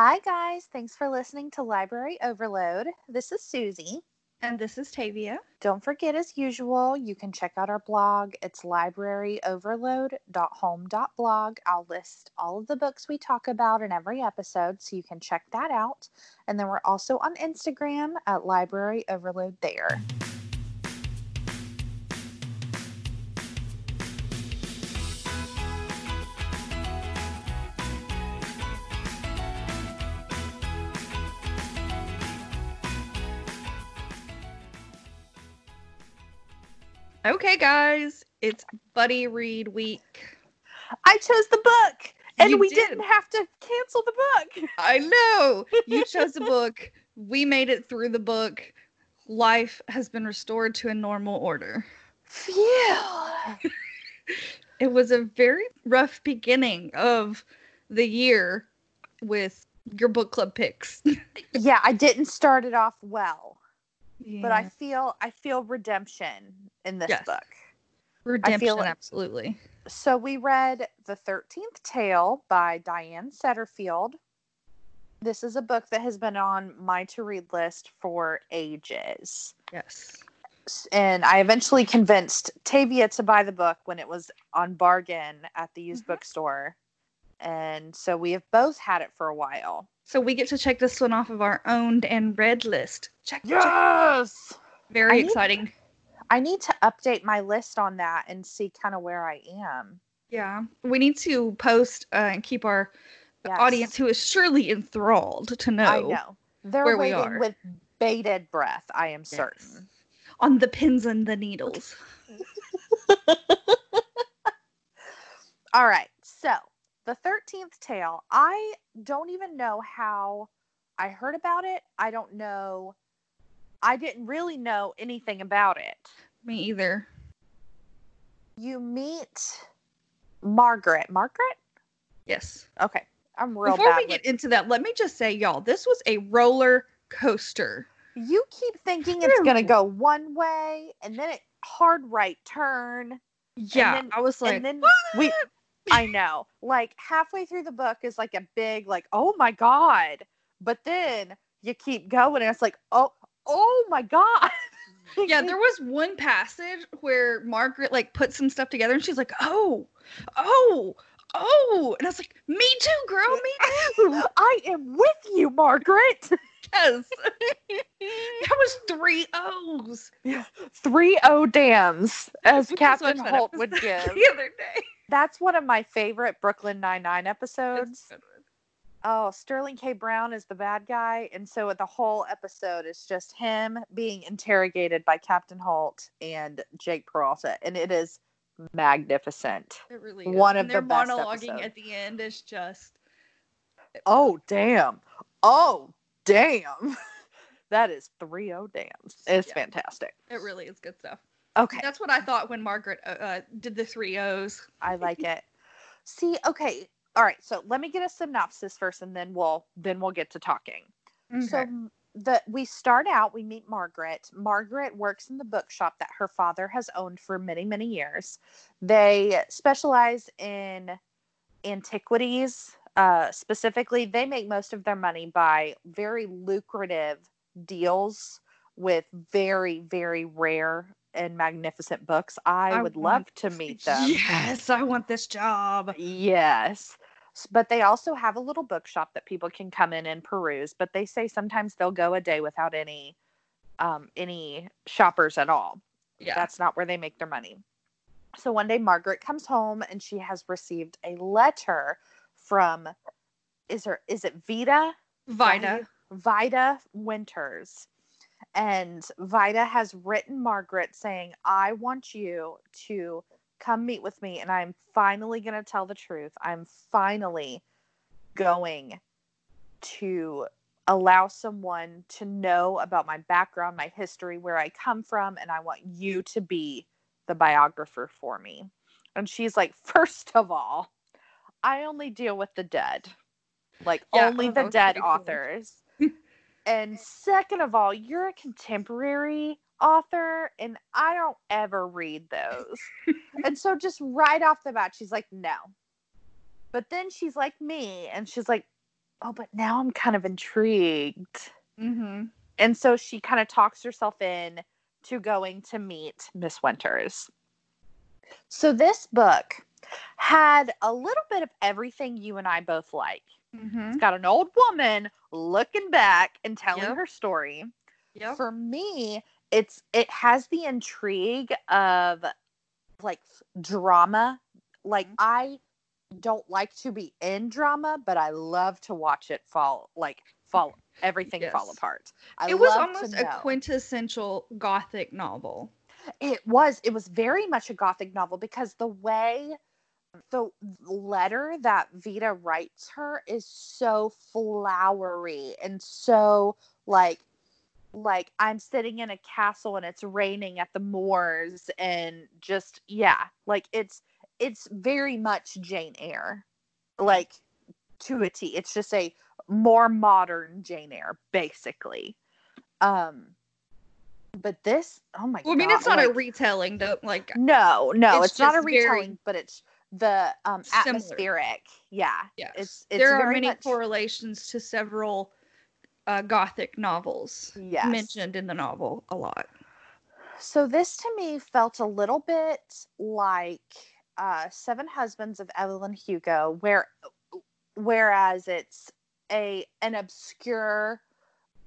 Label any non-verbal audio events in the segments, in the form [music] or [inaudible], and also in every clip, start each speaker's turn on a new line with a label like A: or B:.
A: Hi, guys. Thanks for listening to Library Overload. This is Susie.
B: And this is Tavia.
A: Don't forget, as usual, you can check out our blog. It's libraryoverload.home.blog. I'll list all of the books we talk about in every episode, so you can check that out. And then we're also on Instagram at Library Overload there.
B: Okay, guys, it's Buddy Read Week.
A: I chose the book, and
B: You
A: we
B: did.
A: didn't have to cancel the book.
B: I know you [laughs] chose a book. We made it through the book. Life has been restored to a normal order.
A: Phew.
B: It was a very rough beginning of the year with your book club picks. [laughs]
A: yeah, I didn't start it off well. But I feel I feel redemption in this
B: Yes.
A: book.
B: redemption,
A: like-
B: absolutely.
A: So we read The Thirteenth Tale by Diane Setterfield. This is a book that has been on my to read list for ages.
B: Yes.
A: And I eventually convinced Tavia to buy the book when it was on bargain at the used
B: Mhm.
A: bookstore. And so we have both had it for a while.
B: So we get to check this one off of our owned and read list. Check. check.
A: Yes.
B: Very
A: I need-
B: exciting.
A: I need to update my list on that and see kind of where I am.
B: Yeah. We need to post uh, and keep our
A: Yes.
B: audience who is surely enthralled to know,
A: I know. They're
B: where we
A: waiting
B: are.
A: with bated breath, I am
B: Yes.
A: certain.
B: on the pins and the needles. [laughs]
A: All right. So, the 13th tale, I don't even know how I heard about it. I don't know. I didn't really know anything about it.
B: Me either.
A: You meet Margaret. Margaret?
B: Yes.
A: Okay. I'm real
B: Before
A: bad
B: we get into that, let me just say, y'all, this was a roller coaster.
A: You keep thinking it's going to go one way and then it hard right turn
B: Yeah,
A: then-
B: I was like,
A: and then
B: what?
A: we I know. Like halfway through the book is like a big like oh my god. But then you keep going and it's like oh oh my god. [laughs]
B: yeah, there was one passage where Margaret like put some stuff together, and she's like, "Oh, oh, oh," and I was like, "Me too, girl, me too." [laughs]
A: I am with you, Margaret. [laughs]
B: yes, that was three O's yeah.
A: Three O dams, as Captain Holt would give.
B: the other day.
A: That's one of my favorite Brooklyn Nine Nine episodes.
B: It's a good one.
A: Oh, Sterling K. Brown is the bad guy. And so the whole episode is just him being interrogated by Captain Holt and Jake Peralta. And it is magnificent.
B: It really is.
A: One
B: And
A: of
B: their
A: the best
B: monologuing
A: episodes.
B: at the end is just
A: Oh, damn. Oh, damn. [laughs] that is 3 0 dams. It's
B: Yeah.
A: fantastic.
B: it really is good stuff.
A: Okay.
B: That's what I thought when Margaret uh, uh, did the three O's.
A: I like [laughs] it. See, okay. All right. So let me get a synopsis first and then we'll then we'll get to talking. So m- the we start out, we meet Margaret. Margaret works in the bookshop that her father has owned for many, many years. They specialize in antiquities. Uh, specifically, they make most of their money by very lucrative deals with very, very rare and magnificent books. I,
B: I
A: would love to meet [laughs] them.
B: Yes, I want this job.
A: Yes. But they also have a little bookshop that people can come in and peruse. But they say sometimes they'll go a day without any um, any shoppers at all.
B: Yeah.
A: That's not where they make their money. So one day Margaret comes home and she has received a letter from is her is it Vita?
B: Vida.
A: Vida Winters. And Vida has written Margaret saying, I want you to come meet with me. And I'm finally going to tell the truth. I'm finally going to allow someone to know about my background, my history, where I come from. And I want you to be the biographer for me. And she's like, First of all, I only deal with the dead, like
B: Yeah,
A: only
B: oh,
A: the dead
B: authors. cool.
A: And second of all, you're a contemporary author, and I don't ever read those. [laughs] and so, just right off the bat, she's like, no. But then she's like me, and she's like, oh, but now I'm kind of intrigued.
B: Mm-hmm.
A: And so she kind of talks herself in to going to meet Miss Winters. So this book had a little bit of everything you and I both like.
B: Mm-hmm.
A: It's got an old woman looking back and telling
B: Yep.
A: her story.
B: Yep.
A: For me, it's it has the intrigue of like drama. Like
B: Mhm.
A: I don't like to be in drama, but I love to watch it fall like fall everything fall apart. I
B: it was almost a quintessential gothic novel.
A: It was. It was very much a gothic novel because the way the letter that Vita writes her is so flowery and so like like I'm sitting in a castle and it's raining at the moors and just yeah, like it's it's very much Jane Eyre. Like to a T. It's just a more modern Jane Eyre basically. Um but this oh my
B: Well, I mean, it's not a
A: like-
B: retelling, though. Like,
A: no, no,
B: It's
A: it's, not a
B: just very
A: retelling, but it's the um atmospheric. Yeah.
B: yes,
A: It's it's
B: there are
A: very
B: many
A: much,
B: correlations to several uh, gothic novels
A: yes.
B: mentioned in the novel a lot.
A: So this to me felt a little bit like uh Seven Husbands of Evelyn Hugo where whereas it's a an obscure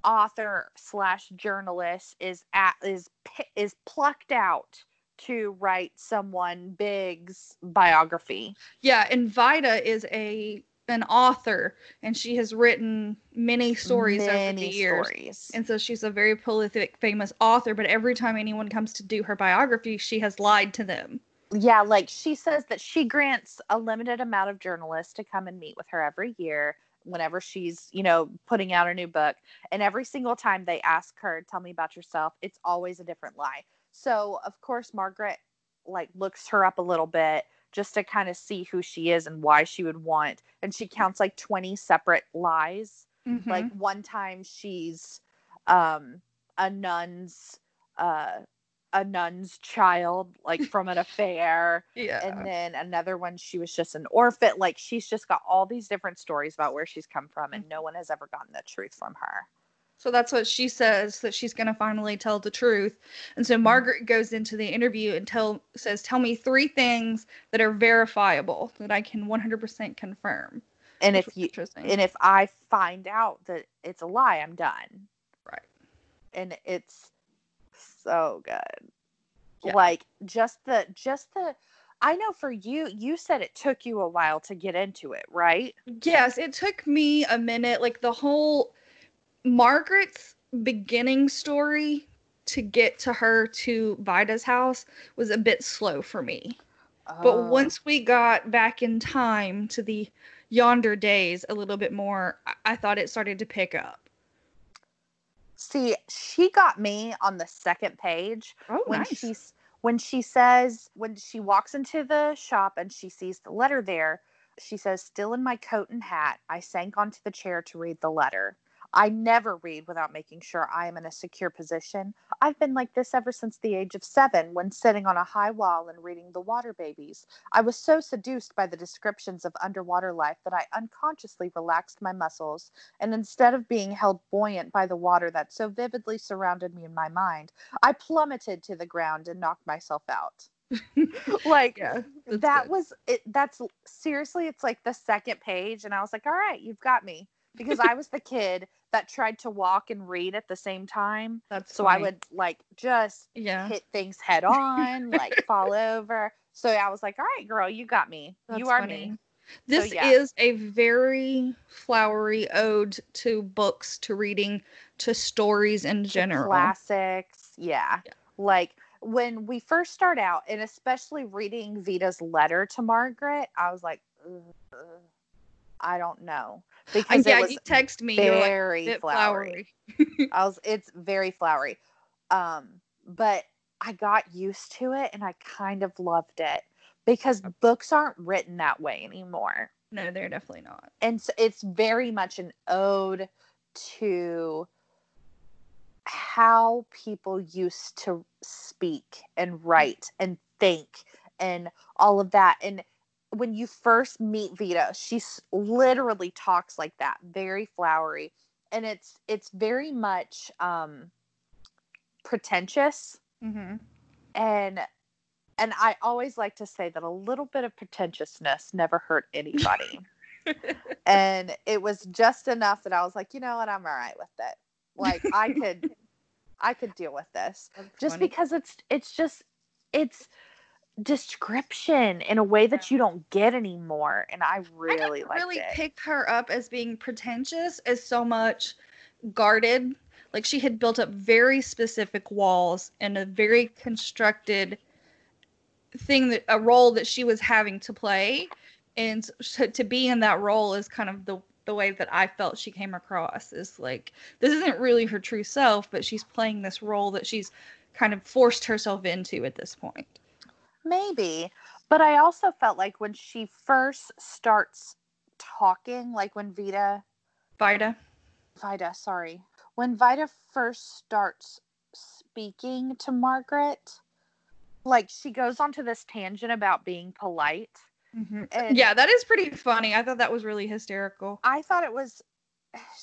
A: author slash journalist is at is is plucked out to write someone big's biography.
B: Yeah, and Vida is a an author, and she has written many stories over the years.
A: stories.
B: And so she's a very prolific, famous author. But every time anyone comes to do her biography, she has lied to them.
A: yeah, like she says that she grants a limited amount of journalists to come and meet with her every year whenever she's, you know, putting out a new book. And every single time they ask her, tell me about yourself, it's always a different lie. So, of course, Margaret like looks her up a little bit just to kind of see who she is and why she would want. And she counts like 20 separate lies
B: Mhm.
A: like one time she's um a nun's uh a nun's child like [laughs] from an affair
B: yeah,
A: and then another one she was just an orphan like she's just got all these different stories about where she's come from and no one has ever gotten the truth from her
B: So that's what she says that she's going to finally tell the truth. And so mm-hmm. Margaret goes into the interview and tell says, "Tell me three things that are verifiable that I can 100% confirm."
A: and if you and if i find out that it's a lie i'm done
B: Right.
A: and it's so good
B: Yeah.
A: like just the just the i know for you you said it took you a while to get into it right
B: Yes, it took me a minute. Like the whole Margaret's beginning story to get to her to Vida's house was a bit slow for me. But
A: Oh.
B: once we got back in time to the yonder days a little bit more, I, I thought it started to pick up.
A: see she got me on the second page
B: Oh,
A: when she's when she says when she walks into the shop and she sees the letter there she says still in my coat and hat i sank onto the chair to read the letter i never read without making sure i am in a secure position i've been like this ever since the age of seven when sitting on a high wall and reading the water babies i was so seduced by the descriptions of underwater life that i unconsciously relaxed my muscles and instead of being held buoyant by the water that so vividly surrounded me in my mind I plummeted to the ground and knocked myself out. [laughs] like
B: yeah,
A: that
B: good.
A: was it that's seriously it's like the second page and I was like, "All right, you've got me." Because I was the kid that tried to walk and read at the same time. [laughs]
B: that's
A: So I would like just
B: yeah.
A: hit things head on, like [laughs] fall over. So I was like, "All right, girl, you got me.
B: That's
A: you are
B: funny.
A: me."
B: This
A: yeah.
B: is a very flowery ode to books, to reading, to stories in
A: the
B: general.
A: classics. Yeah.
B: Yeah.
A: Like when we first start out, and especially reading Vita's letter to Margaret, I was like, "Ugh, I don't know.
B: Uh,
A: Because
B: yeah,
A: it was
B: you text me. You're like,
A: very flowery.
B: flowery.
A: I was [laughs] it's very flowery. Um, but I got used to it and I kind of loved it because books aren't written that way anymore.
B: No, they're definitely not.
A: and so it's very much an ode to how people used to speak and write and think and all of that and when you first meet Vita, she literally talks like that, very flowery, and it's it's very much um pretentious
B: Mm-hmm.
A: and and I always like to say that a little bit of pretentiousness never hurt anybody. [laughs] and it was just enough that I was like, you know what, I'm all right with it. Like I could [laughs] I could deal with this. Just because it's it's just it's description in a way that you don't get anymore. And I
B: I
A: really
B: didn't really
A: it.
B: pick her up as being pretentious as so much guarded. Like she had built up very specific walls and a very constructed thing that a role that she was having to play, and so to be in that role is kind of the the way that I felt she came across is like this isn't really her true self, but she's playing this role that she's kind of forced herself into at this point.
A: Maybe. But I also felt like when she first starts talking, like when Vita
B: Vida.
A: Vida, sorry. When Vida first starts speaking to Margaret, like she goes onto this tangent about being polite. Mm-hmm. And
B: Yeah, that is pretty funny. I thought that was really hysterical.
A: I thought it was,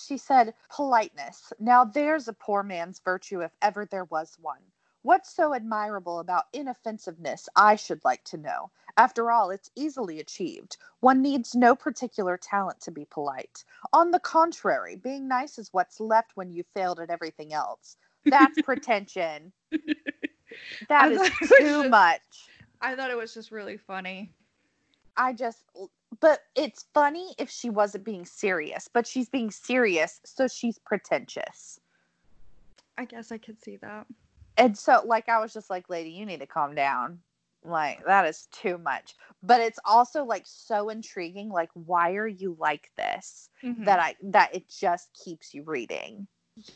A: she said, politeness. Now there's a poor man's virtue if ever there was one. What's so admirable about inoffensiveness, I should like to know. After all, it's easily achieved. One needs no particular talent to be polite. On the contrary, being nice is what's left when you failed at everything else. That's [laughs] pretension. [laughs] That is
B: thought it was
A: too
B: just-
A: much.
B: I thought it was just really funny.
A: I just, but it's funny if she wasn't being serious, but she's being serious, so she's pretentious.
B: I guess I could see that.
A: And so, like, I was just like, lady, you need to calm down. Like, that is too much. But it's also like so intriguing. Like, why are you like this?
B: Mhm.
A: That I, that it just keeps you reading.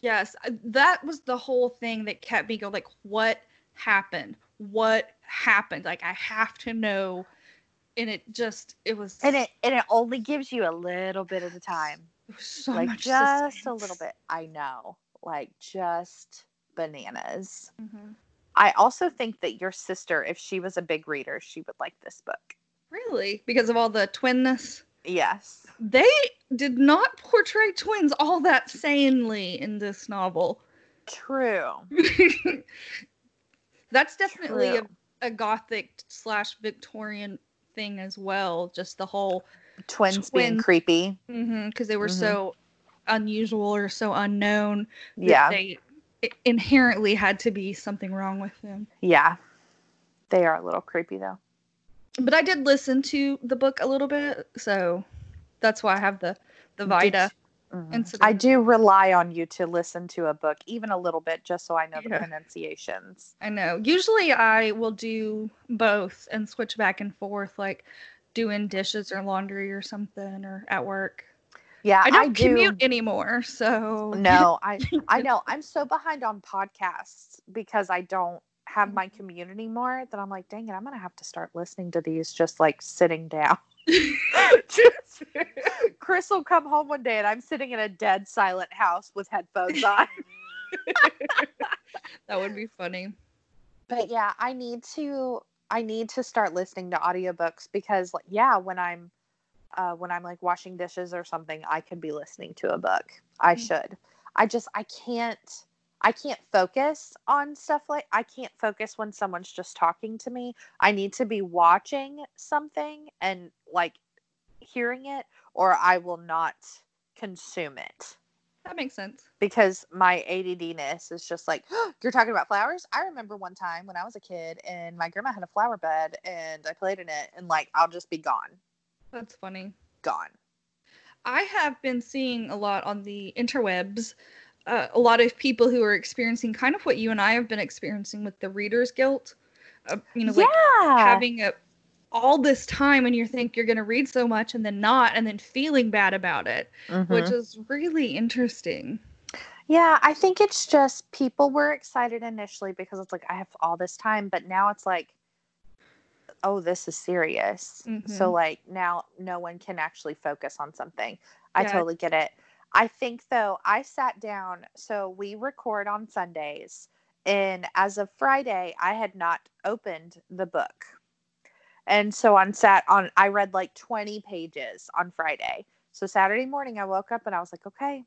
B: yes, uh, that was the whole thing that kept me going. Like, what happened? What happened? Like, I have to know. And it just, it was,
A: And it, and it only gives you a little bit at a time.
B: it was so
A: like,
B: much
A: just a little bit. I know. Like, just bananas.
B: Mhm.
A: I also think that your sister, if she was a big reader, she would like this book.
B: Really, because of all the twinness.
A: Yes.
B: They did not portray twins all that sanely in this novel.
A: True. [laughs]
B: That's definitely a,
A: True.
B: a gothic slash Victorian thing as well. Just the whole
A: Twins being creepy.
B: because they were
A: Mhm.
B: so unusual or so unknown.
A: Yeah.
B: they inherently had to be something wrong with them.
A: Yeah. They are a little creepy though.
B: But I did listen to the book a little bit, so that's why I have the the Vida.
A: Mhm.
B: incident.
A: I do rely on you to listen to a book, even a little bit, just so I know the pronunciations.
B: I know. Usually I will do both and switch back and forth, like doing dishes or laundry or something or at work.
A: Yeah,
B: I don't
A: do.
B: commute anymore, so
A: No, [laughs] I I know. I'm so behind on podcasts because I don't have my mm-hmm. commute anymore that I'm like, dang it, I'm gonna have to start listening to these just like sitting down. [laughs] [laughs] Chris will come home one day and I'm sitting in a dead silent house with headphones on.
B: that would be funny.
A: but yeah, I need to I need to start listening to audiobooks because like yeah, when I'm uh, when I'm like washing dishes or something, I could be listening to a book. I
B: Mm.
A: should. I just I can't I can't focus on stuff like I can't focus when someone's just talking to me. I need to be watching something and like hearing it or I will not consume it
B: That makes sense.
A: because my ADDness is just like, [gasps] you're talking about flowers. I remember one time when I was a kid and my grandma had a flower bed and I played in it and like I'll just be gone,
B: That's funny.
A: gone.
B: I have been seeing a lot on the interwebs, uh, a lot of people who are experiencing kind of what you and I have been experiencing with the reader's guilt. Uh, you know, like
A: yeah,
B: having a all this time and you think you're going to read so much and then not and then feeling bad about it which
A: Mhm.
B: is really interesting
A: yeah. I think it's just people were excited initially because it's like I have all this time, but now it's like, oh, this is serious. So
B: Mhm.
A: like now no one can actually focus on something. I
B: Yeah.
A: totally get it. I think though I sat down so we record on Sundays and as of Friday I had not opened the book. And so on sat on I read like 20 pages on Friday. So Saturday morning I woke up and I was like, okay,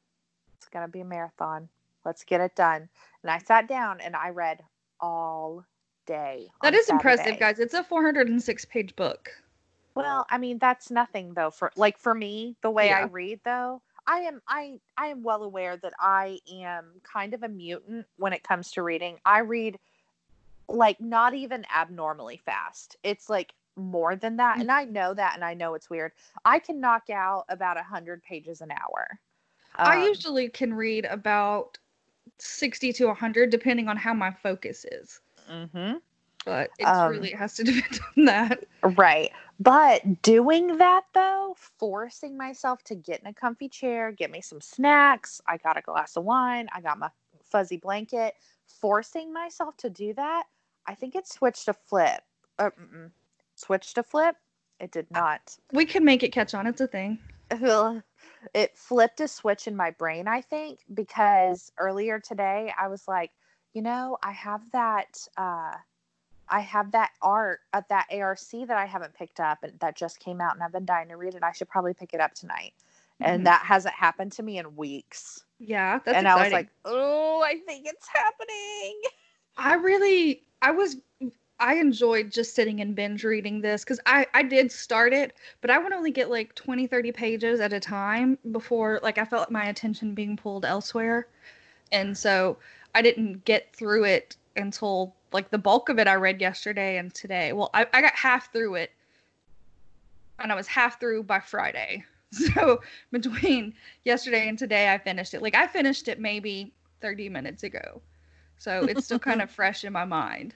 A: it's gonna be a marathon. Let's get it done. And I sat down and I read all day.
B: That is impressive, guys. It's a 406 page book.
A: Well, I mean, that's nothing though for like for me, the way I read though, I am I I am well aware that I am kind of a mutant when it comes to reading. I read like not even abnormally fast. It's like more than that. And I know that and I know it's weird. I can knock out about a hundred pages an hour.
B: I
A: Um,
B: usually can read about 60 to 100 depending on how my focus is.
A: Mhm.
B: But it
A: Um,
B: really has to [laughs] depend on that.
A: Right. But doing that though, forcing myself to get in a comfy chair, get me some snacks, I got a glass of wine, I got my fuzzy blanket, forcing myself to do that, I think it switched to flip. Uh, mm-mm. switched to flip? It did not.
B: We can make it catch on. It's a thing.
A: It flipped a switch in my brain, I think, because earlier today I was like, you know, I have that uh I have that art at that ARC that I haven't picked up and that just came out and I've been dying to read it. I should probably pick it up tonight.
B: Mhm.
A: And that hasn't happened to me in weeks.
B: Yeah, that's
A: and
B: exciting.
A: I was like, oh, I think it's happening. [laughs]
B: I really, I was, I enjoyed just sitting and binge reading this because I, I did start it, but I would only get like 20, 30 pages at a time before, like, I felt my attention being pulled elsewhere. And so I didn't get through it until, like, the bulk of it I read yesterday and today. Well, I, I got half through it, and I was half through by Friday. [laughs] So between yesterday and today, I finished it. Like, I finished it maybe 30 minutes ago. So it's still kind of [laughs] fresh in my mind.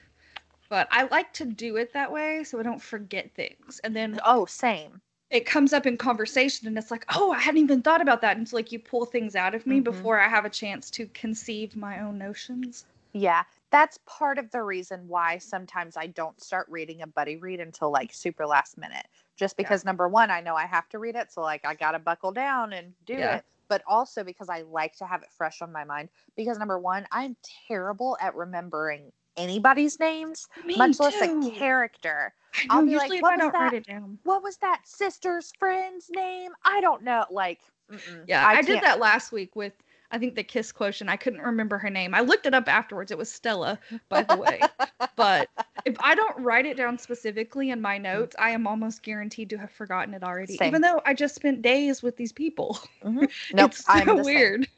B: But I like to do it that way so I don't forget things. And then
A: Oh, same.
B: It comes up in conversation and it's like, oh, I hadn't even thought about that. And it's like you pull things out of me
A: Mhm.
B: before I have a chance to conceive my own notions.
A: Yeah, that's part of the reason why sometimes I don't start reading a buddy read until like super last minute. Just
B: Yeah.
A: because number one, I know I have to read it, so like I gotta buckle down and do
B: Yeah.
A: it. But also because I like to have it fresh on my mind. Because number one, I'm terrible at remembering anybody's names,
B: Me
A: much less a character.
B: I
A: I'll be like,
B: usually if
A: "What
B: I
A: was
B: don't write
A: that?"
B: it down.
A: What was that sister's friend's name? I don't know. Like, mm-mm.
B: Yeah, I, did that last week with I think the kiss quotient. I couldn't remember her name. I looked it up afterwards. It was Stella, by the way. [laughs] but if I don't write it down specifically in my notes, I am almost guaranteed to have forgotten it already.
A: Same.
B: Even though I just spent days with these people.
A: Mhm. [laughs] Nope,
B: it's so
A: I'm the same.
B: weird.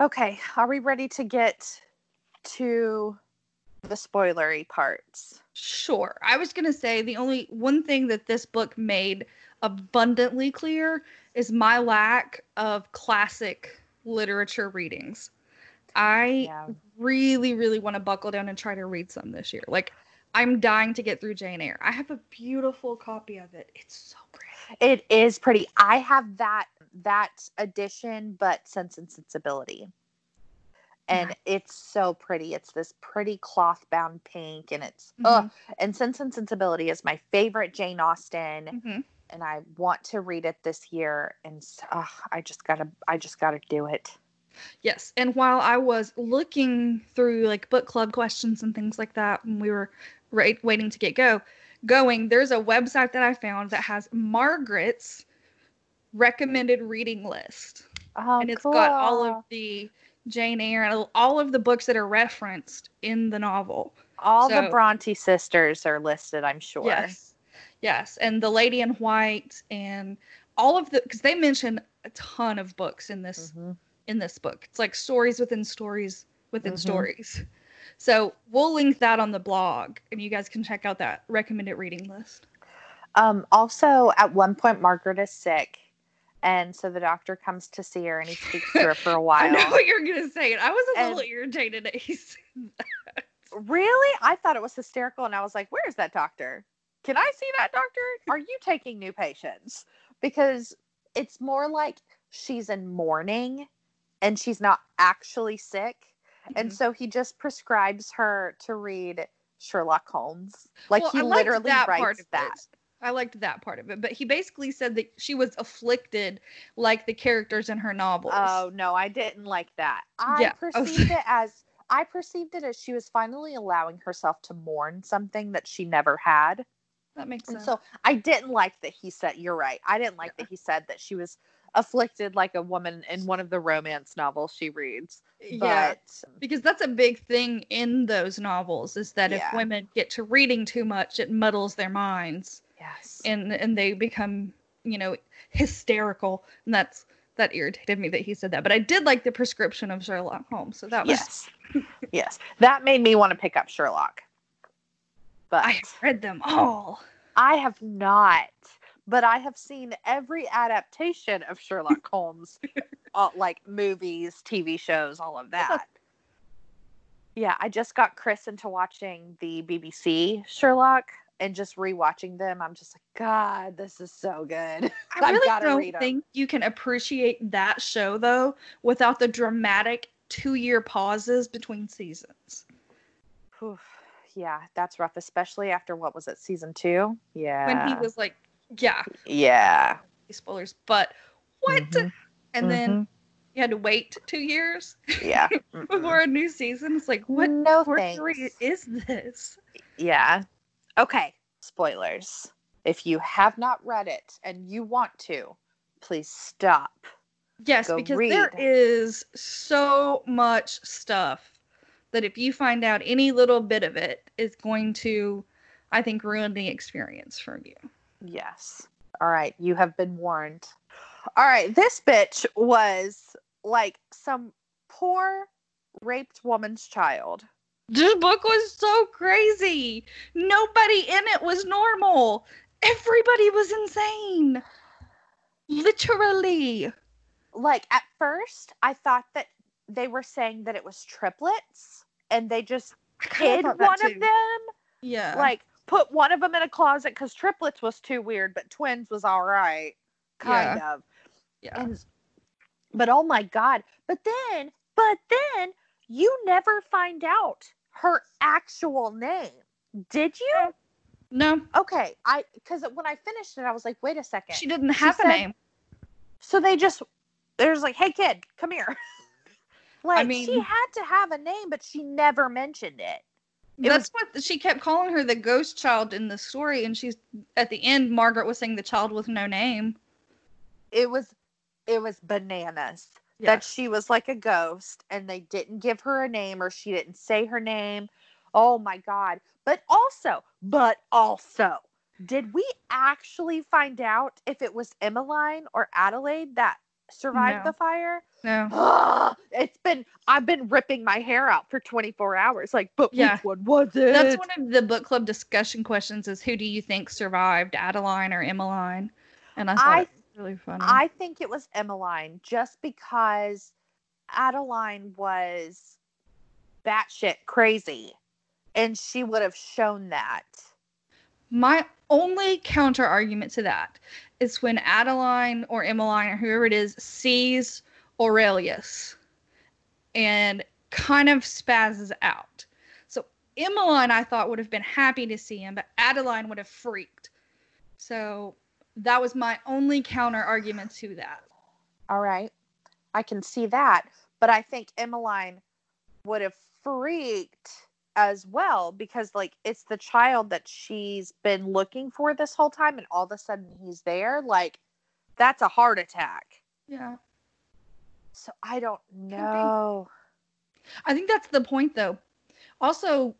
A: Okay, are we ready to get to the spoilery parts?
B: Sure. I was going to say the only one thing that this book made abundantly clear is my lack of classic literature readings. I
A: Yeah.
B: really, really want to buckle down and try to read some this year. Like, I'm dying to get through Jane Eyre. I have a beautiful copy of it. It's so pretty.
A: It is pretty. I have that that edition, but Sense and Sensibility. And it's so pretty. It's this pretty cloth bound pink, and it's oh, and Sense and Sensibility is my favorite Jane Austen,
B: Mhm.
A: and I want to read it this year. And ugh, I just gotta, I just gotta do it.
B: Yes. And while I was looking through like book club questions and things like that when we were right, waiting to get go going, there's a website that I found that has Margaret's recommended reading list.
A: Oh,
B: and it's got all of the Jane Eyre and all of the books that are referenced in the novel.
A: all the Bronte sisters are listed. I'm sure.
B: Yes. Yes. And the Lady in White and all of the because they mention a ton of books in this
A: Mhm.
B: in this book. It's like stories within stories within
A: Mhm.
B: stories. So we'll link that on the blog and you guys can check out that recommended reading list.
A: Um, also, at one point, Margaret is sick, and so the doctor comes to see her, and he speaks to her for a while. [laughs]
B: I know what you're gonna say. I was a
A: And-
B: little irritated that he's [laughs]
A: Really? I thought it was hysterical, and I was like, "Where's that doctor? Can I see that doctor? Are you taking new patients?" Because it's more like she's in mourning, and she's not actually sick, and
B: Mhm.
A: so he just prescribes her to read Sherlock Holmes. Like
B: Well,
A: he
B: I
A: literally
B: that
A: writes that.
B: I liked that part of it, but he basically said that she was afflicted like the characters in her novels.
A: Oh no, I didn't like that. I
B: Yeah,
A: perceived [laughs] it as I perceived it as she was finally allowing herself to mourn something that she never had.
B: that makes
A: And
B: sense.
A: so I didn't like that he said, you're right. I didn't like that he said that she was afflicted like a woman in one of the romance novels she reads.
B: yeah, because that's a big thing in those novels is that
A: Yeah.
B: if women get to reading too much, it muddles their minds
A: yes.
B: and and they become, you know, hysterical. And that's that irritated me that he said that. But I did like the prescription of Sherlock Holmes. So that was
A: yes. yes. That made me want to pick up Sherlock. But
B: I have read them all.
A: I have not, but I have seen every adaptation of Sherlock Holmes, [laughs] uh, like movies, TV shows, all of that. [laughs] Yeah, I just got Chris into watching the BBC Sherlock and just rewatching them. I'm just like, God, this is so good. [laughs]
B: I really don't think you can appreciate that show though without the dramatic two year pauses between seasons.
A: Oof. Yeah, that's rough, especially after what was it, season two? Yeah.
B: When he was like, yeah,
A: Yeah.
B: spoilers, but what?
A: Mhm,
B: And then
A: mhm.
B: you had to wait two years
A: Yeah. [laughs]
B: Before a new season. It's like, what
A: No thanks.
B: is this?
A: Yeah. Okay. Spoilers. If you have not read it and you want to, please stop.
B: Yes,
A: Go
B: because there
A: read.
B: is so much stuff that if you find out any little bit of it is going to, I think, ruin the experience for you.
A: Yes. All right. You have been warned. All right. This bitch was like some poor raped woman's child.
B: This book was so crazy. Nobody in it was normal. Everybody was insane. Literally.
A: Like at first, I thought that they were saying that it was triplets and they just hid one of them.
B: Yeah.
A: like put one of them in a closet because triplets was too weird, but twins was all right, kind of.
B: yeah.
A: And but oh my god! But then, but then you never find out her actual name, did you?
B: no,
A: Okay, I because when I finished it, I was like, wait a second.
B: she didn't have a
A: said-
B: name.
A: so they just there's like, hey kid, come here. [laughs] like she
B: mean-
A: had to have a name, but she never mentioned it. It
B: That's what she kept calling her the ghost child in the story, and she's at the end. Margaret was saying the child with no name.
A: It was, it was bananas.
B: Yeah.
A: that she was like a ghost and they didn't give her a name or she didn't say her name. Oh my God. But also, but also, did we actually find out if it was Emmeline or Adelaide that survived
B: No.
A: the fire?
B: No.
A: Ugh, [gasps] it's been, I've been ripping my hair out for 24 hours. Like, but
B: Yeah.
A: which one was it?
B: That's one of the book club discussion questions: is who do you think survived, Adeline or Emmeline? And I thought
A: I
B: really funny.
A: I think it was Emmeline just because Adeline was batshit crazy and she would have shown that.
B: My only counter argument to that is when Adeline or Emmeline or whoever it is sees Aurelius and kind of spazzes out. So Emmeline, I thought, would have been happy to see him, but Adeline would have freaked. So that was my only counter argument to that.
A: All right. I can see that. But I think Emmeline would have freaked as well because, like, it's the child that she's been looking for this whole time, and all of a sudden he's there. Like, that's a heart attack.
B: Yeah.
A: So I don't know.
B: I think that's the point, though. Also,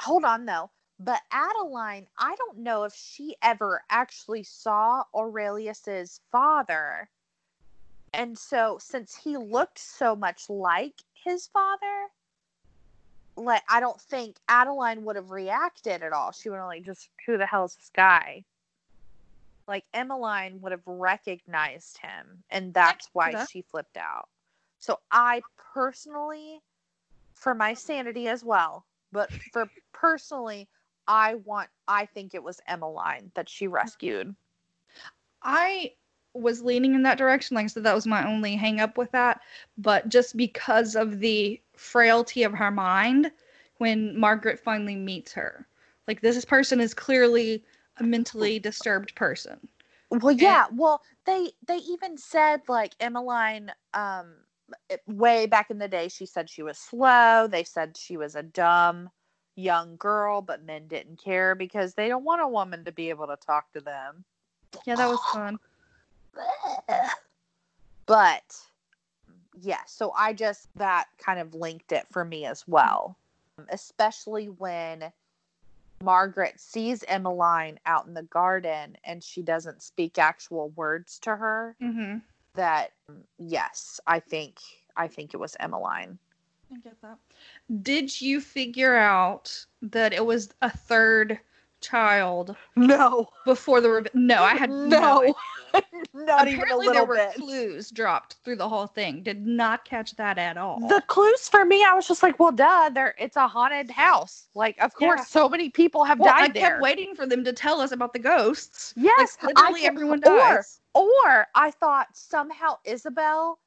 A: Hold on, though. But Adeline, I don't know if she ever actually saw Aurelius's father. And so, since he looked so much like his father, like I don't think Adeline would have reacted at all. She would have like just who the hell is this guy? Like Emmeline would have recognized him, and that's why she flipped out. So I personally, for my sanity as well, but for personally, I want I think it was Emmeline that she rescued.
B: I was leaning in that direction. Like I said, that was my only hang up with that. But just because of the frailty of her mind when Margaret finally meets her. Like this person is clearly a mentally disturbed person.
A: Well, yeah. Well, they they even said like Emmeline, um, way back in the day, she said she was slow. They said she was a dumb, young girl, but men didn't care because they don't want a woman to be able to talk to them.
B: Yeah, that was fun.
A: But yeah, so I just that kind of linked it for me as well, especially when Margaret sees Emmeline out in the garden and she doesn't speak actual words to her.
B: Mm-hmm.
A: That yes, I think I think it was Emmeline.
B: I get that. Did you figure out that it was a third child
A: No,
B: before the reve- no? I had no.
A: no, [laughs] not even a
B: Apparently, there
A: little
B: were
A: bit.
B: clues dropped through the whole thing. Did not catch that at all.
A: The clues for me, I was just like, well, duh, there. It's a haunted house. Like, of course,
B: Yeah.
A: so many people have
B: well, I
A: died
B: kept
A: there.
B: waiting for them to tell us about the ghosts.
A: Yes,
B: like, literally
A: kept-
B: everyone
A: or-
B: dies.
A: Or I thought somehow Isabel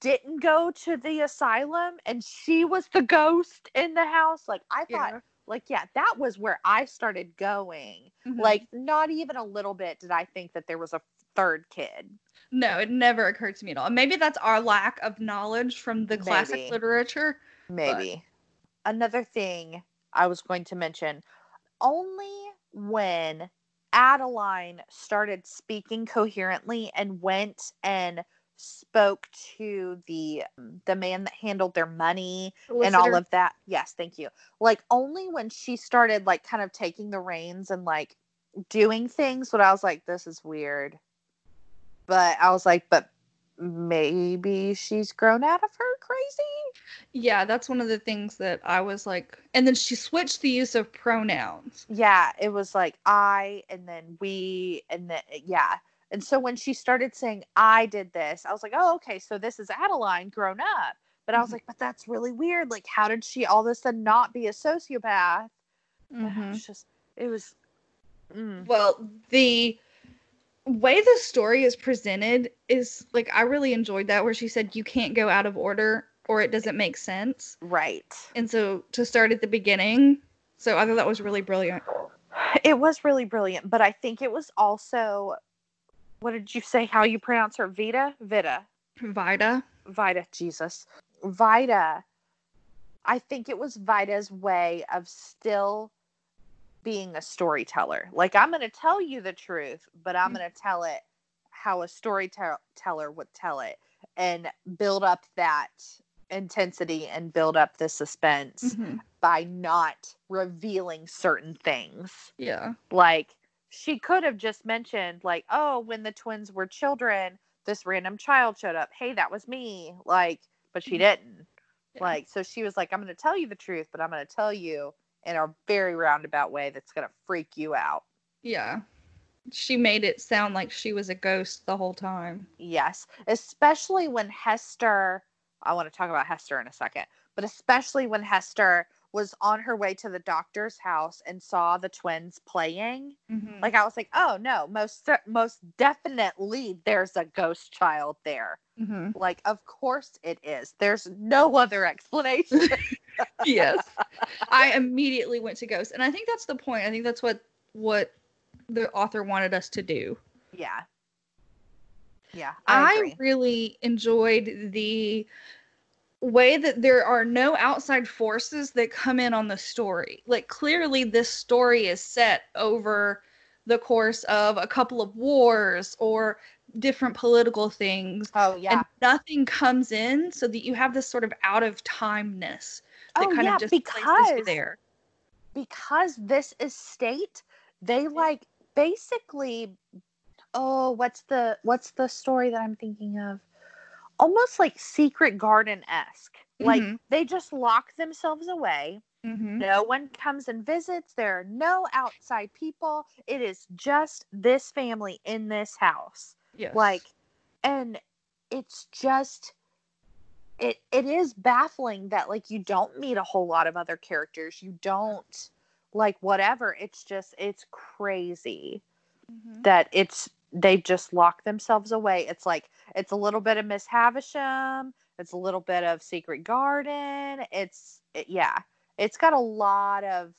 A: didn't go to the asylum and she was the ghost in the house. Like I thought,
B: Yeah.
A: like yeah, that was where I started going.
B: Mhm.
A: Like not even a little bit did I think that there was a third kid.
B: no, it never occurred to me at all. Maybe that's our lack of knowledge from the classic
A: Maybe.
B: literature.
A: Maybe. Another thing I was going to mention only when Adeline started speaking coherently and went and spoke to the um, the man that handled their money and all of that. Yes, thank you. Like only when she started like kind of taking the reins and like doing things what I was like this is weird. But I was like but maybe she's grown out of her crazy.
B: Yeah, that's one of the things that I was like. And then she switched the use of pronouns.
A: Yeah, it was like I and then we and then yeah. And so when she started saying I did this, I was like, "Oh, okay, so this is Adeline grown up." But I was
B: Mhm.
A: like, "But that's really weird. Like how did she all of a sudden not be a sociopath?" It was just it was mm.
B: Well, the way the story is presented is like I really enjoyed that where she said you can't go out of order or it doesn't make sense.
A: right.
B: And so to start at the beginning, so I thought that was really brilliant.
A: It was really brilliant, but I think it was also what did you say how you pronounce her? Vita? Vita.
B: Vida.
A: Vida, Jesus. Vida, I think it was Vida's way of still being a storyteller. Like, I'm going to tell you the truth, but I'm
B: Mm.
A: going to tell it how a storyteller would tell it and build up that intensity and build up the suspense
B: Mhm.
A: by not revealing certain things
B: Yeah.
A: like she could have just mentioned like oh when the twins were children this random child showed up hey that was me like but she
B: Mhm.
A: didn't
B: Yeah.
A: like so she was like i'm going to tell you the truth but i'm going to tell you in a very roundabout way that's going to freak you out
B: Yeah. She made it sound like she was a ghost the whole time.
A: yes especially when hester i want to talk about hester in a second but especially when hester was on her way to the doctor's house and saw the twins playing
B: Mhm.
A: Like I was like, oh no, most most definitely there's a ghost child there.
B: Mhm.
A: Like of course it is. There's no other explanation. [laughs]
B: yes. I immediately went to ghost. And I think that's the point. I think that's what what the author wanted us to do.
A: yeah. Yeah. I,
B: I, really enjoyed the way that there are no outside forces that come in on the story. Like clearly this story is set over the course of a couple of wars or different political things
A: oh yeah.
B: and nothing comes in so that you have this sort of out of timeness that
A: oh
B: kind
A: yeah,
B: of just
A: because
B: there.
A: because this is state, they like basically oh, what's the what's the story that I'm thinking of? Almost like Secret Garden esque. Like
B: Mhm.
A: they just lock themselves away.
B: Mhm.
A: No one comes and visits. There are no outside people. It is just this family in this house.
B: Yes.
A: Like, and it's just it it is baffling that like you don't meet a whole lot of other characters. You don't like whatever. It's just it's crazy
B: Mhm.
A: that it's they just lock themselves away. It's like it's a little bit of Miss Havisham, it's a little bit of Secret Garden. It's it, yeah, it's got a lot of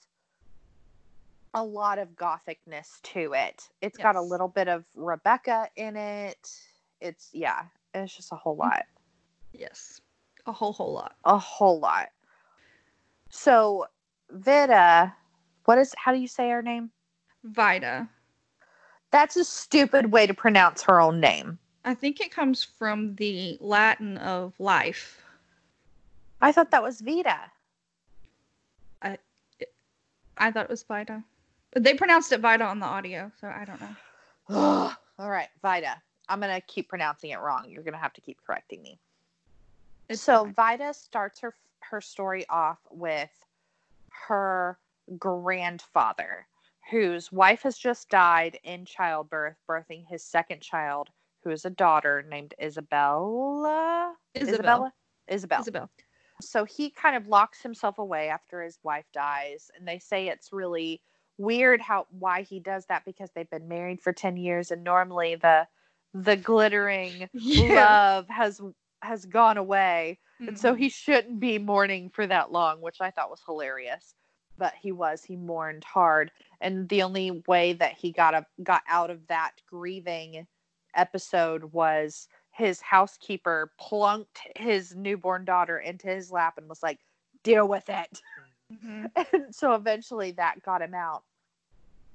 A: a lot of gothicness to it. It's got a little bit of Rebecca in it. It's yeah, it's just a whole mm. lot.
B: Yes. A whole whole lot.
A: A whole lot. So Vida, what is how do you say her name?
B: Vida.
A: That's a stupid way to pronounce her own name.
B: I think it comes from the Latin of life.
A: I thought that was Vita.
B: I I thought it was Vita. But they pronounced it Vida on the audio, so I don't know. [sighs]
A: All right, Vita. I'm gonna keep pronouncing it wrong. You're gonna have to keep correcting me.
B: It's
A: so
B: fine.
A: Vida starts her her story off with her grandfather, whose wife has just died in childbirth, birthing his second child, who is a daughter named Isabella.
B: Isabel.
A: Isabel.
B: Isabel.
A: So he kind of locks himself away after his wife dies, and they say it's really weird how why he does that because they've been married for 10 years and normally the the glittering [laughs]
B: Yeah.
A: love has has gone away and so he mm-hmm. shouldn't be mourning for that long which i thought was hilarious but he was he mourned hard and the only way that he got a, got out of that grieving episode was his housekeeper plunked his newborn daughter into his lap and was like deal with it
B: Mhm. [laughs]
A: and so eventually that got him out.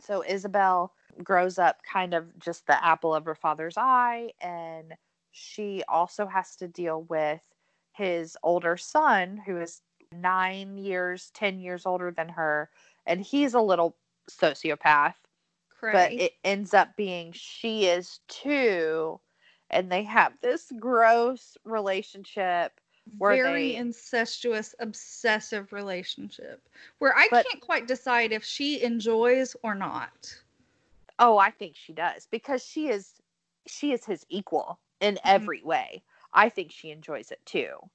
A: So Isabel grows up kind of just the apple of her father's eye, and she also has to deal with his older son, who is nine years, 10 years older than her, and he's a little sociopath,
B: Cray.
A: but it ends up being she is too. And they have this gross relationship
B: very
A: they-
B: incestuous, obsessive relationship where I
A: But-
B: can't quite decide if she enjoys or not.
A: Oh, I think she does because she is she is his equal in
B: Mhm.
A: every way. I think she enjoys it too.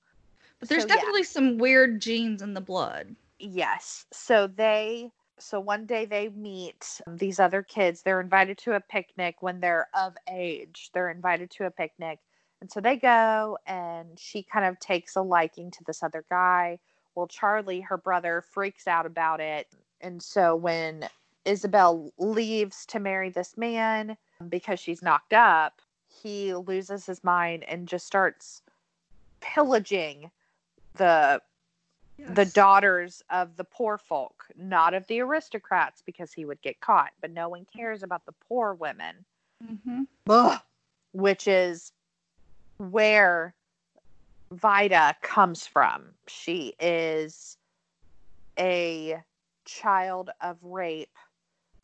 B: But there's
A: So, yeah.
B: definitely some weird genes in the blood.
A: Yes. So they so one day they meet these other kids. They're invited to a picnic when they're of age. They're invited to a picnic. And so they go and she kind of takes a liking to this other guy. Well, Charlie, her brother, freaks out about it. And so when Isabel leaves to marry this man because she's knocked up, he loses his mind and just starts pillaging the the daughters of the poor folk, not of the aristocrats, because he would get caught. But no one cares about the poor women,
B: Mhm.
A: which is where Vida comes from. She is a child of rape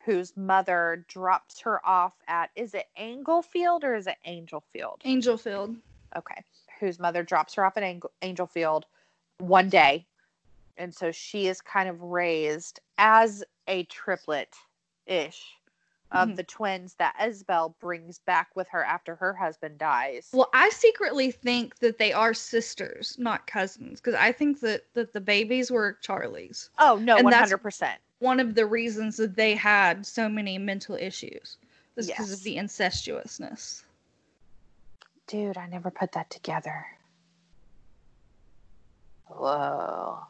A: whose mother drops her off at is it Anglefield or is it Angelfield?
B: Angelfield.
A: okay, whose mother drops her off at Angel, Angelfield one day. And so she is kind of raised as a triplet ish of
B: Mhm.
A: the twins that Isabel brings back with her after her husband dies.
B: Well, I secretly think that they are sisters, not cousins, because I think that that the babies were Charlie's.
A: oh, no,
B: and that's-
A: 100%.
B: One of the reasons that they had so many mental issues was because
A: Yes.
B: of the incestuousness.
A: Dude, I never put that together. Whoa.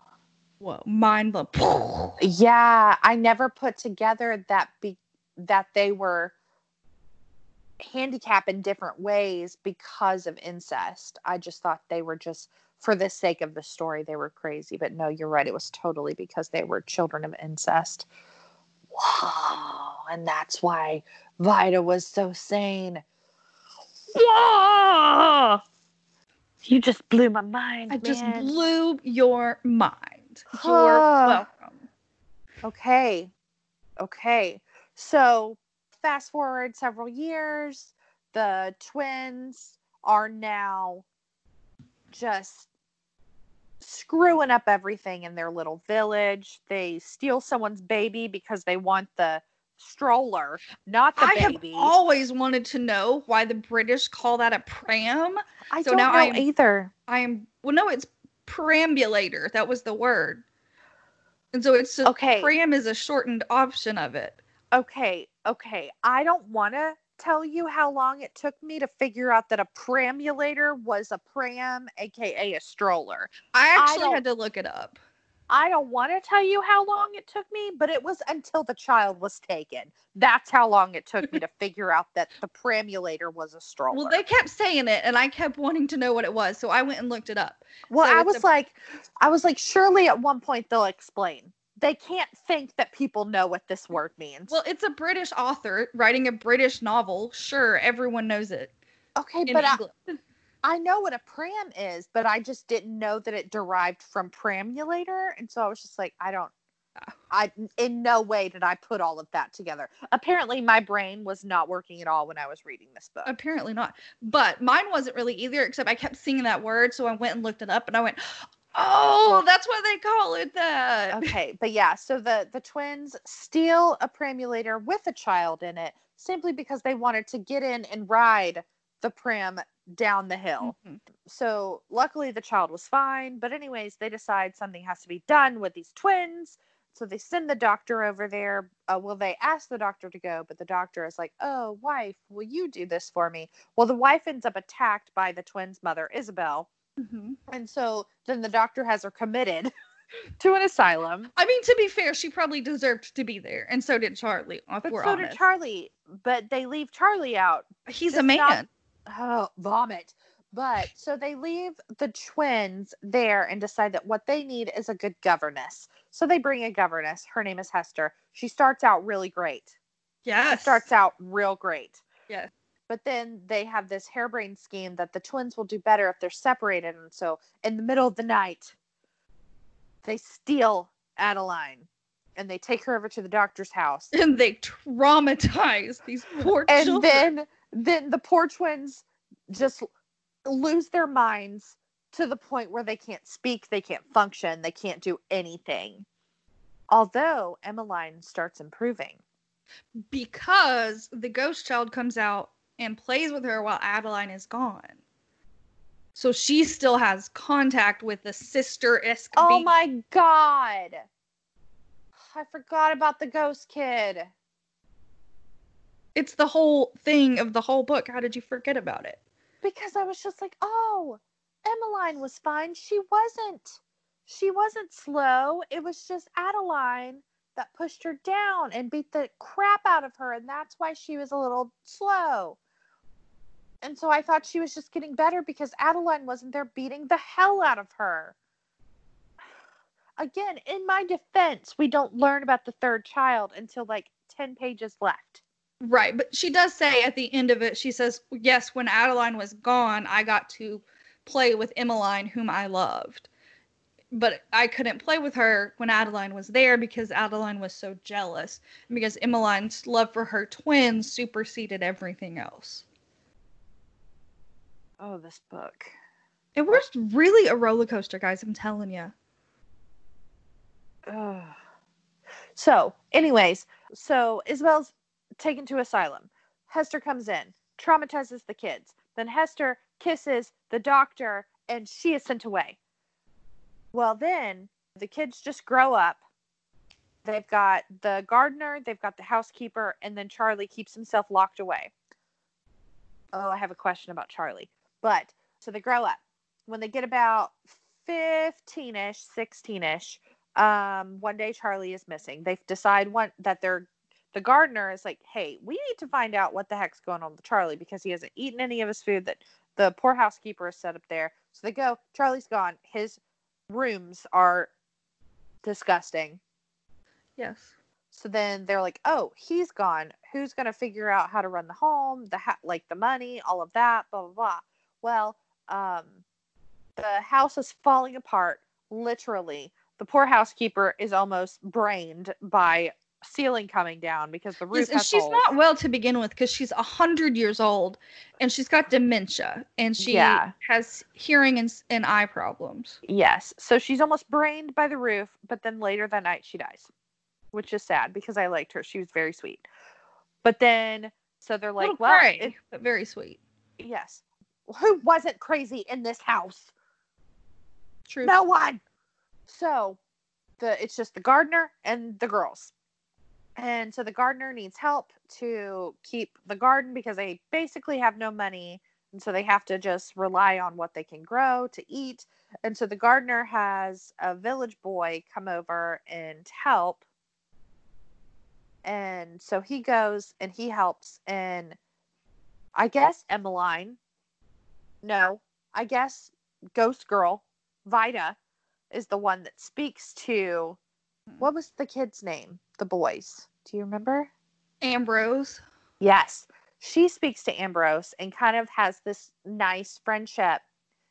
B: Whoa, mind blown.
A: Yeah, I never put together that be that they were handicapped in different ways because of incest. I just thought they were just for the sake of the story they were crazy, but no, you're right. It was totally because they were children of incest. Wow, and that's why Vida was so sane. Whoa! You just blew my mind.
B: I just blew your mind. You're welcome.
A: Okay. Okay. So, fast forward several years, the twins are now just screwing up everything in their little village. They steal someone's baby because they want the stroller, not the baby.
B: I have always wanted to know why the British call that a pram.
A: I
B: so
A: don't
B: now
A: know
B: I'm-
A: either.
B: I am well, no, it's perambulator. That was the word. And so it's just
A: Okay.
B: pram is a shortened option of it.
A: Okay, okay. I don't want to tell you how long it took me to figure out that a perambulator was a pram, aka a stroller.
B: I actually
A: don't-
B: had to look it up.
A: I don't want to tell you how long it took me, but it was until the child was taken. That's how long it took me to figure out that the perambulator was a stroller.
B: Well, they kept saying it, and I kept wanting to know what it was, so I went and looked it up.
A: Well,
B: so
A: I was
B: a-
A: like, I was like, surely at one point they'll explain they can't think that people know what this word means.
B: Well, it's a British author writing a British novel. Sure, everyone knows it.
A: okay, but I. [laughs] I know what a pram is, but I just didn't know that it derived from pramulator, and so I was just like, I don't.
B: Ah.
A: I in no way did I put all of that together. Apparently, my brain was not working at all when I was reading this book.
B: Apparently not. But mine wasn't really either, except I kept seeing that word, so I went and looked it up and I went, Oh, that's why they call it that. [laughs]
A: okay but yeah so the the twins steal a pramulator with a child in it simply because they wanted to get in and ride the pram down the hill
B: Mhm.
A: so luckily the child was fine but anyways they decide something has to be done with these twins so they send the doctor over there uh, well they ask the doctor to go but the doctor is like oh wife will you do this for me well the wife ends up attacked by the twins mother isabel
B: Mhm.
A: and so then the doctor has her committed [laughs] to an asylum
B: I mean, to be fair, she probably deserved to be there, and so did Charlie. If
A: But
B: we're
A: so
B: honest.
A: did Charlie. But they leave Charlie out.
B: He's a man.
A: not- Oh, vomit. But so they leave the twins there and decide that what they need is a good governess. So they bring a governess. Her name is Hester. She starts out really great. She
B: yes.
A: starts out real great.
B: Yes.
A: But then they have this harebrained scheme that the twins will do better if they're separated. And so in the middle of the night, they steal Adeline and they take her over to the doctor's house.
B: and they traumatize these poor
A: and
B: children.
A: then then the poor twins just lose their minds to the point where they can't speak they can't function they can't do anything although emmeline starts improving
B: because the ghost child comes out and plays with her while Adeline is gone. So she still has contact with the sister esque.
A: oh my god i forgot about the ghost kid
B: It's the whole thing of the whole book. How did you forget about it?
A: because i was just like oh emmeline was fine. She wasn't she wasn't slow. It was just adeline that pushed her down and beat the crap out of her and that's why she was a little slow. And so i thought she was just getting better because adeline wasn't there beating the hell out of her. [sighs] Again in my defense we don't learn about the third child until like 10 pages left
B: Right, but she does say at the end of it, she says, "Yes, when Adeline was gone, I got to play with Emmeline, whom I loved, but I couldn't play with her when Adeline was there because Adeline was so jealous, because Emmeline's love for her twins superseded everything else."
A: oh this book
B: It was really a roller coaster, guys. I'm telling you.
A: So, anyways, so Isabel's taken to asylum. Hester comes in, traumatizes the kids. Then Hester kisses the doctor and she is sent away. Well, then the kids just grow up. They've got the gardener, they've got the housekeeper, and then Charlie keeps himself locked away. Oh, I have a question about Charlie. But so they grow up. When they get about 15 ish, 16 ish, um one day charlie is missing they decide one that they're the gardener is like hey we need to find out what the heck's going on with charlie because he hasn't eaten any of his food that the poor housekeeper has set up there. So they go charlie's gone. His rooms are disgusting.
B: Yes.
A: so then they're like oh he's gone. Who's going to figure out how to run the home the ha- like the money all of that blah blah blah. Well um the house is falling apart literally. The poor housekeeper is almost brained by ceiling coming down because the roof
B: Yes, and she's
A: holes.
B: not well to begin with because she's a hundred years old and she's got dementia and she
A: Yeah.
B: has hearing and, and eye problems.
A: yes so she's almost brained by the roof but then later that night she dies which is sad because i liked her she was very sweet but then so they're like well
B: cray,
A: it-
B: but very sweet.
A: yes who wasn't crazy in this house
B: True.
A: No one. So the it's just the gardener and the girls. And so the gardener needs help to keep the garden because they basically have no money. And so they have to just rely on what they can grow to eat. And so the gardener has a village boy come over and help. And so he goes and he helps. And I guess Emmeline, no, I guess Ghost Girl Vida is the one that speaks to what was the kid's name? The boys. Do you remember?
B: Ambrose.
A: Yes. She speaks to Ambrose and kind of has this nice friendship.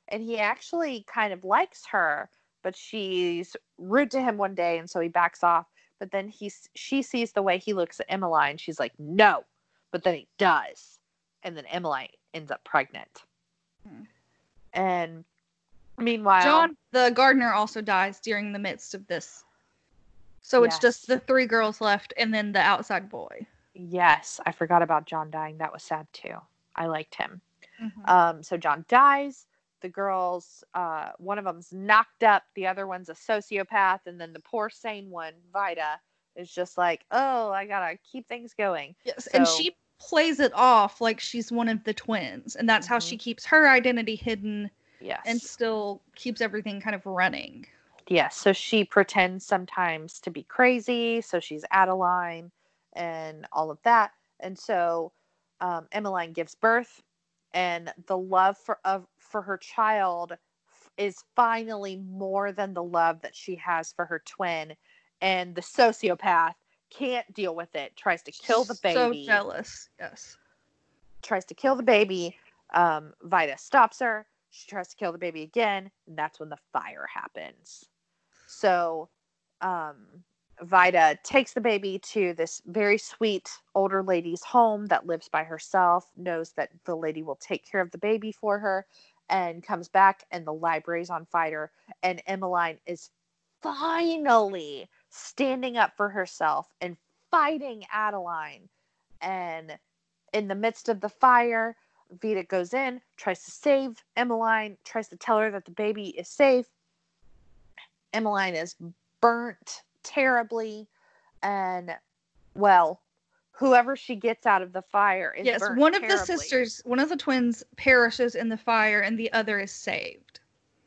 A: And he actually kind of likes her, but she's rude to him one day. And so he backs off. But then he's, she sees the way he looks at Emmeline. She's like, no. But then he does. And then Emmeline ends up pregnant.
B: Hmm.
A: And meanwhile,
B: John, the gardener, also dies during the midst of this. So it's just the three girls left and then the outside boy.
A: Yes, I forgot about John dying. That was sad too. I liked him.
B: Mhm.
A: Um, so John dies. The girls, uh, one of them's knocked up. The other one's a sociopath, and then the poor sane one, Vida, is just like, "Oh, I gotta keep things going."
B: yes, and she plays it off like she's one of the twins, and that's how she keeps her identity hidden
A: Yes,
B: and still keeps everything kind of running.
A: Yes. So she pretends sometimes to be crazy. So she's Adeline and all of that. And so um, Emmeline gives birth, and the love for of for her child is finally more than the love that she has for her twin. And the sociopath can't deal with it. Tries to kill the baby.
B: So jealous. Yes.
A: tries to kill the baby. Um, Vida stops her. She tries to kill the baby again, and that's when the fire happens. So, um, Vida takes the baby to this very sweet older lady's home that lives by herself, knows that the lady will take care of the baby for her, and comes back, and the library's on fire. And Emmeline is finally standing up for herself and fighting Adeline. And in the midst of the fire, Vida goes in, tries to save Emmeline, tries to tell her that the baby is safe. Emmeline is burnt terribly, and well, whoever she gets out of the fire is
B: Yes, one of the sisters, one of the twins perishes in the fire and the other is saved.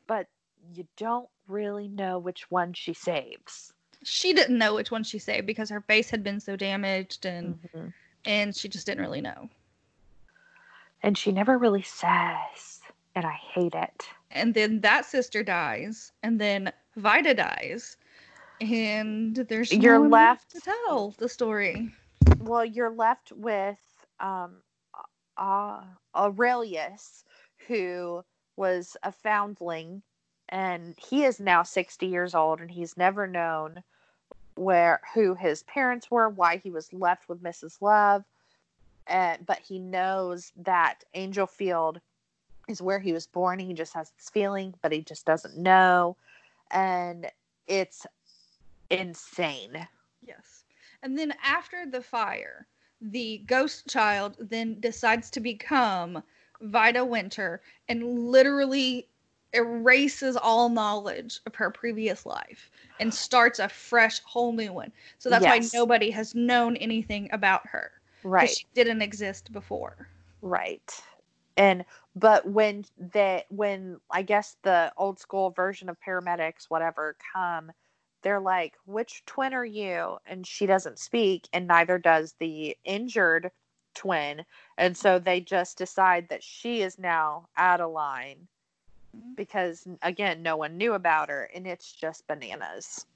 A: but you don't really know which one she saves.
B: She didn't know which one she saved because her face had been so damaged and
A: Mhm.
B: and she just didn't really know.
A: And she never really says, and I hate it.
B: And then that sister dies and then Vida dies. And there's
A: You're left-
B: to tell the story.
A: well you're left with um uh, aurelius who was a foundling and he is now 60 years old and he's never known where who his parents were why he was left with mrs love and but he knows that Angelfield is where he was born he just has this feeling but he just doesn't know and it's insane
B: Yes. And then after the fire, the ghost child then decides to become Vida Winter and literally erases all knowledge of her previous life and [sighs] starts a fresh whole new one. So that's
A: Yes.
B: why nobody has known anything about her.
A: right
B: She didn't exist before.
A: Right. And but when they when I guess the old school version of paramedics whatever come they're like which twin are you and she doesn't speak and neither does the injured twin and so they just decide that she is now Adeline mm-hmm. because again no one knew about her and it's just bananas.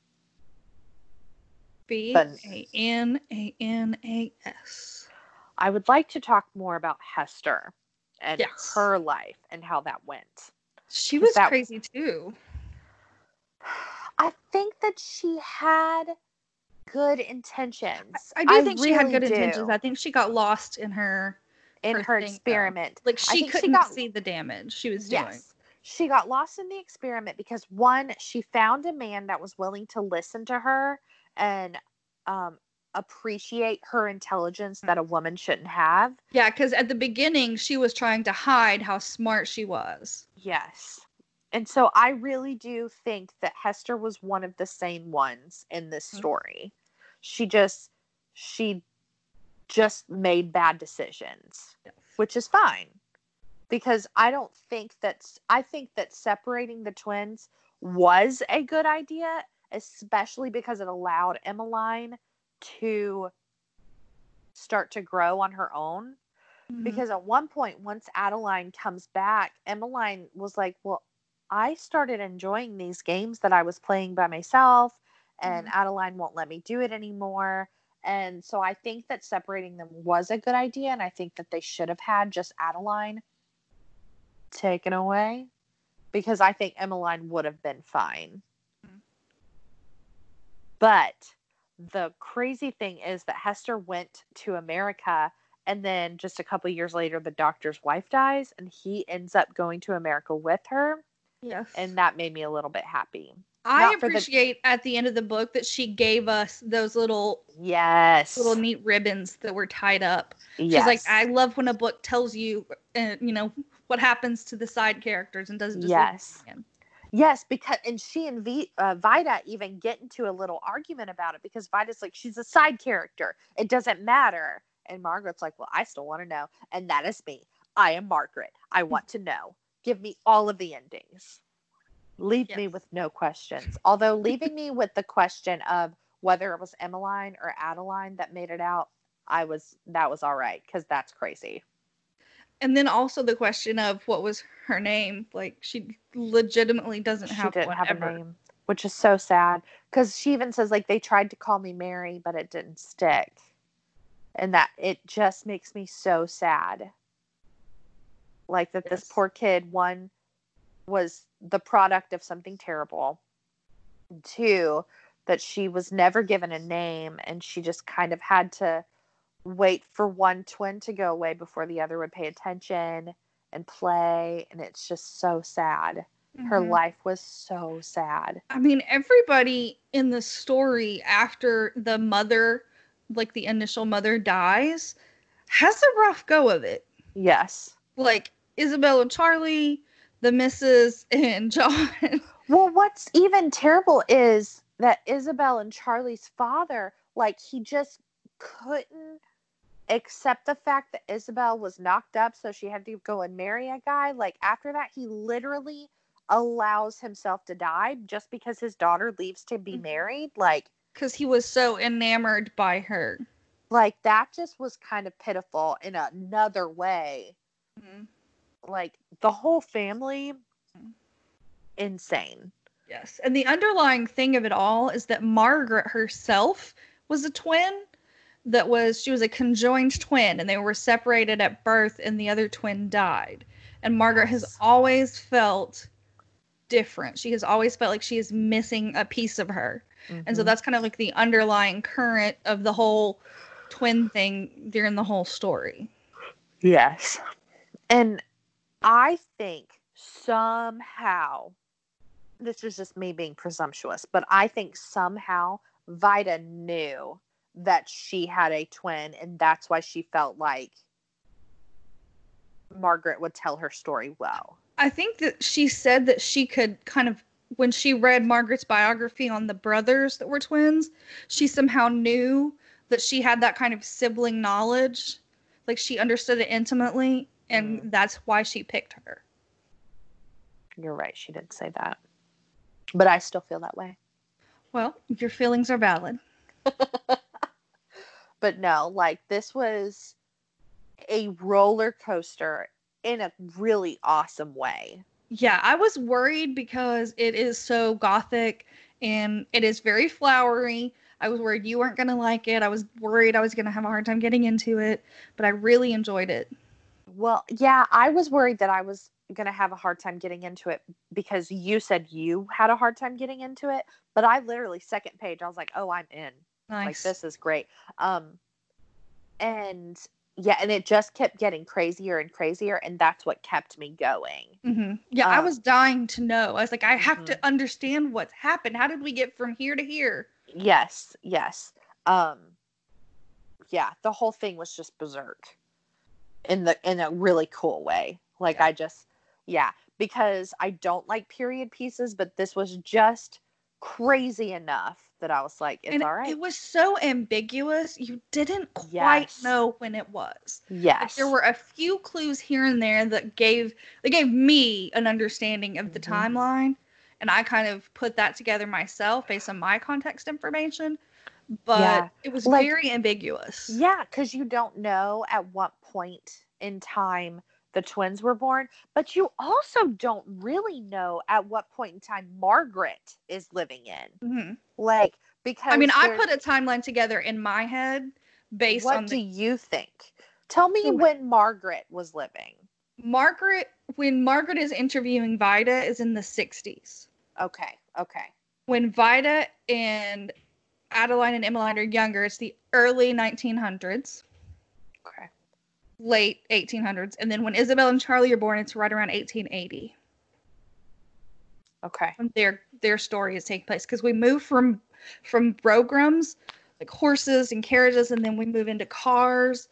B: B A N A N A S.
A: I would like to talk more about Hester and
B: Yes.
A: her life and how that went.
B: She was
A: that-
B: crazy too. [sighs]
A: I think that she had good intentions.
B: I do think she had good
A: do,
B: intentions. I think she got lost in her
A: in
B: her
A: her
B: thing, though.
A: experiment.
B: like she couldn't
A: got-
B: see the damage she was doing.
A: Yes. She got lost in the experiment because one, she found a man that was willing to listen to her and um, appreciate her intelligence that a woman shouldn't have.
B: Yeah, because at the beginning she was trying to hide how smart she was.
A: Yes. And so I really do think that Hester was one of the same ones in this
B: Mhm.
A: story. She just she just made bad decisions,
B: Yes.
A: which is fine. Because I don't think that I think that separating the twins was a good idea, especially because it allowed Emmeline to start to grow on her own
B: Mm-hmm.
A: because at one point once adeline comes back emmeline was like well i started enjoying these games that i was playing by myself and
B: Mhm.
A: Adeline won't let me do it anymore. And so I think that separating them was a good idea. And I think that they should have had just Adeline taken away because I think Emmeline would have been fine.
B: Mhm.
A: But the crazy thing is that Hester went to America and then just a couple years later the doctor's wife dies and he ends up going to America with her
B: Yes.
A: and that made me a little bit happy.
B: I
A: not for the-
B: appreciate at the end of the book that she gave us those little
A: Yes.
B: little neat ribbons that were tied up.
A: yes.
B: She's like, I love when a book tells you, uh, you know, what happens to the side characters and doesn't just
A: Yes. Yes, because and she and v, uh, Vida even get into a little argument about it because Vida's like she's a side character. It doesn't matter. And Margaret's like, "Well, I still want to know." And that is me. I am Margaret. I want to know. Give me all of the endings. Leave me with no questions. Although leaving me with the question of whether it was Emmeline or Adeline that made it out, I was that was all right because that's crazy.
B: And then also the question of what was her name. Like she legitimately doesn't
A: she
B: have
A: didn't
B: one
A: have
B: ever.
A: a name, which is so sad. Because she even says like they tried to call me Mary, but it didn't stick, and that it just makes me so sad. Like that this poor kid one was the product of something terrible. Two, that she was never given a name, and she just kind of had to wait for one twin to go away before the other would pay attention and play, and it's just so sad her
B: Mhm.
A: life was so sad.
B: I mean, everybody in the story after the mother, like the initial mother dies, has a rough go of it.
A: Yes.
B: Like Isabel and Charlie, the Mrs. [laughs] and John. [laughs]
A: Well, what's even terrible is that Isabel and Charlie's father, like, he just couldn't accept the fact that Isabel was knocked up, so she had to go and marry a guy. Like, after that, he literally allows himself to die just because his daughter leaves to be
B: Mhm.
A: married. Like,
B: Because he was so enamored by her.
A: like that just was kind of pitiful in another way. Like, the whole family, insane.
B: Yes. And the underlying thing of it all is that Margaret herself was a twin that was she was a conjoined twin and they were separated at birth and the other twin died. And Margaret has always felt different. She has always felt like she is missing a piece of her. And so
A: Mhm.
B: that's kind of like the underlying current of the whole twin thing during the whole story.
A: Yes. And I think somehow, this is just me being presumptuous, but I think somehow Vida knew that she had a twin, and that's why she felt like Margaret would tell her story well.
B: I think that she said that she could kind of when she read Margaret's biography on the brothers that were twins, she somehow knew that she had that kind of sibling knowledge. Like she understood it intimately and
A: Mm.
B: that's why she picked her.
A: You're right, she did say that. But I still feel that way.
B: Well, your feelings are valid. [laughs]
A: But no, like this was a roller coaster in a really awesome way.
B: Yeah, I was worried because it is so gothic and it is very flowery. I was worried you weren't going to like it. I was worried I was going to have a hard time getting into it, but I really enjoyed it.
A: Well, yeah, I was worried that I was going to have a hard time getting into it because you said you had a hard time getting into it, but I literally second page I was like, "Oh, I'm in.
B: Nice.
A: Like this is great." Um and yeah, and it just kept getting crazier and crazier and that's what kept me going.
B: hmm Yeah, I
A: Um,
B: was dying to know. I was like, I have
A: Mhm.
B: to understand what's happened. How did we get from here to here?
A: Yes, yes. Um yeah, the whole thing was just berserk in the in a really cool way. Like
B: Yeah.
A: I just yeah, because I don't like period pieces, but this was just crazy enough that I was like, it's
B: and
A: all right.
B: it was so ambiguous. You didn't quite
A: Yes.
B: know when it was. Like,
A: yes.
B: there were a few clues here and there that gave they gave me an understanding of the
A: Mhm.
B: timeline, and I kind of put that together myself based on my context information. But
A: Yeah.
B: it was
A: Like-
B: very ambiguous.
A: Yeah, because you don't know at what point in time the twins were born, but you also don't really know at what point in time Margaret is living in.
B: Mhm.
A: Like because
B: I mean, I put a timeline together in my head based
A: what
B: on What
A: do
B: the
A: you think? Tell me when Margaret was living.
B: Margaret. When Margaret is interviewing Vida, is in the '60s.
A: Okay, okay.
B: When Vida and Adeline and Emmeline are younger, it's the early 1900s,
A: Okay.
B: Late 1800s, and then when Isabel and Charlie are born, it's right around 1880
A: Okay.
B: their their story is taking place. Because we move from from broughams, like horses and carriages, and then we move into cars.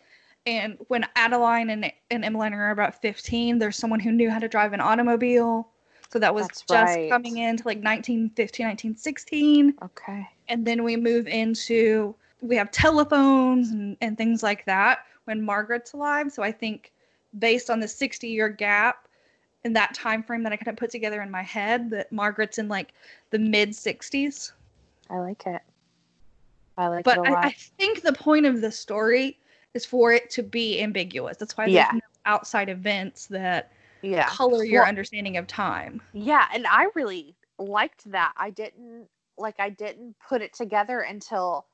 B: And when Adeline and, and Emmeline are about 15, there's someone who knew how to drive an automobile. So that was
A: That's
B: just
A: right.
B: coming into like 1915, 1916.
A: Okay.
B: and then we move into we have telephones and, and things like that when margaret's alive so i think based on the 60 year gap in that time frame that i kind of put together in my head that margaret's in like the mid 60s
A: I like it. I like
B: but
A: it a lot.
B: I, I think the point of the story is for it to be ambiguous that's why
A: Yeah.
B: there's no outside events that
A: yeah.
B: color your
A: Well-
B: understanding of time
A: Yeah, and I really liked that. I didn't like I didn't put it together until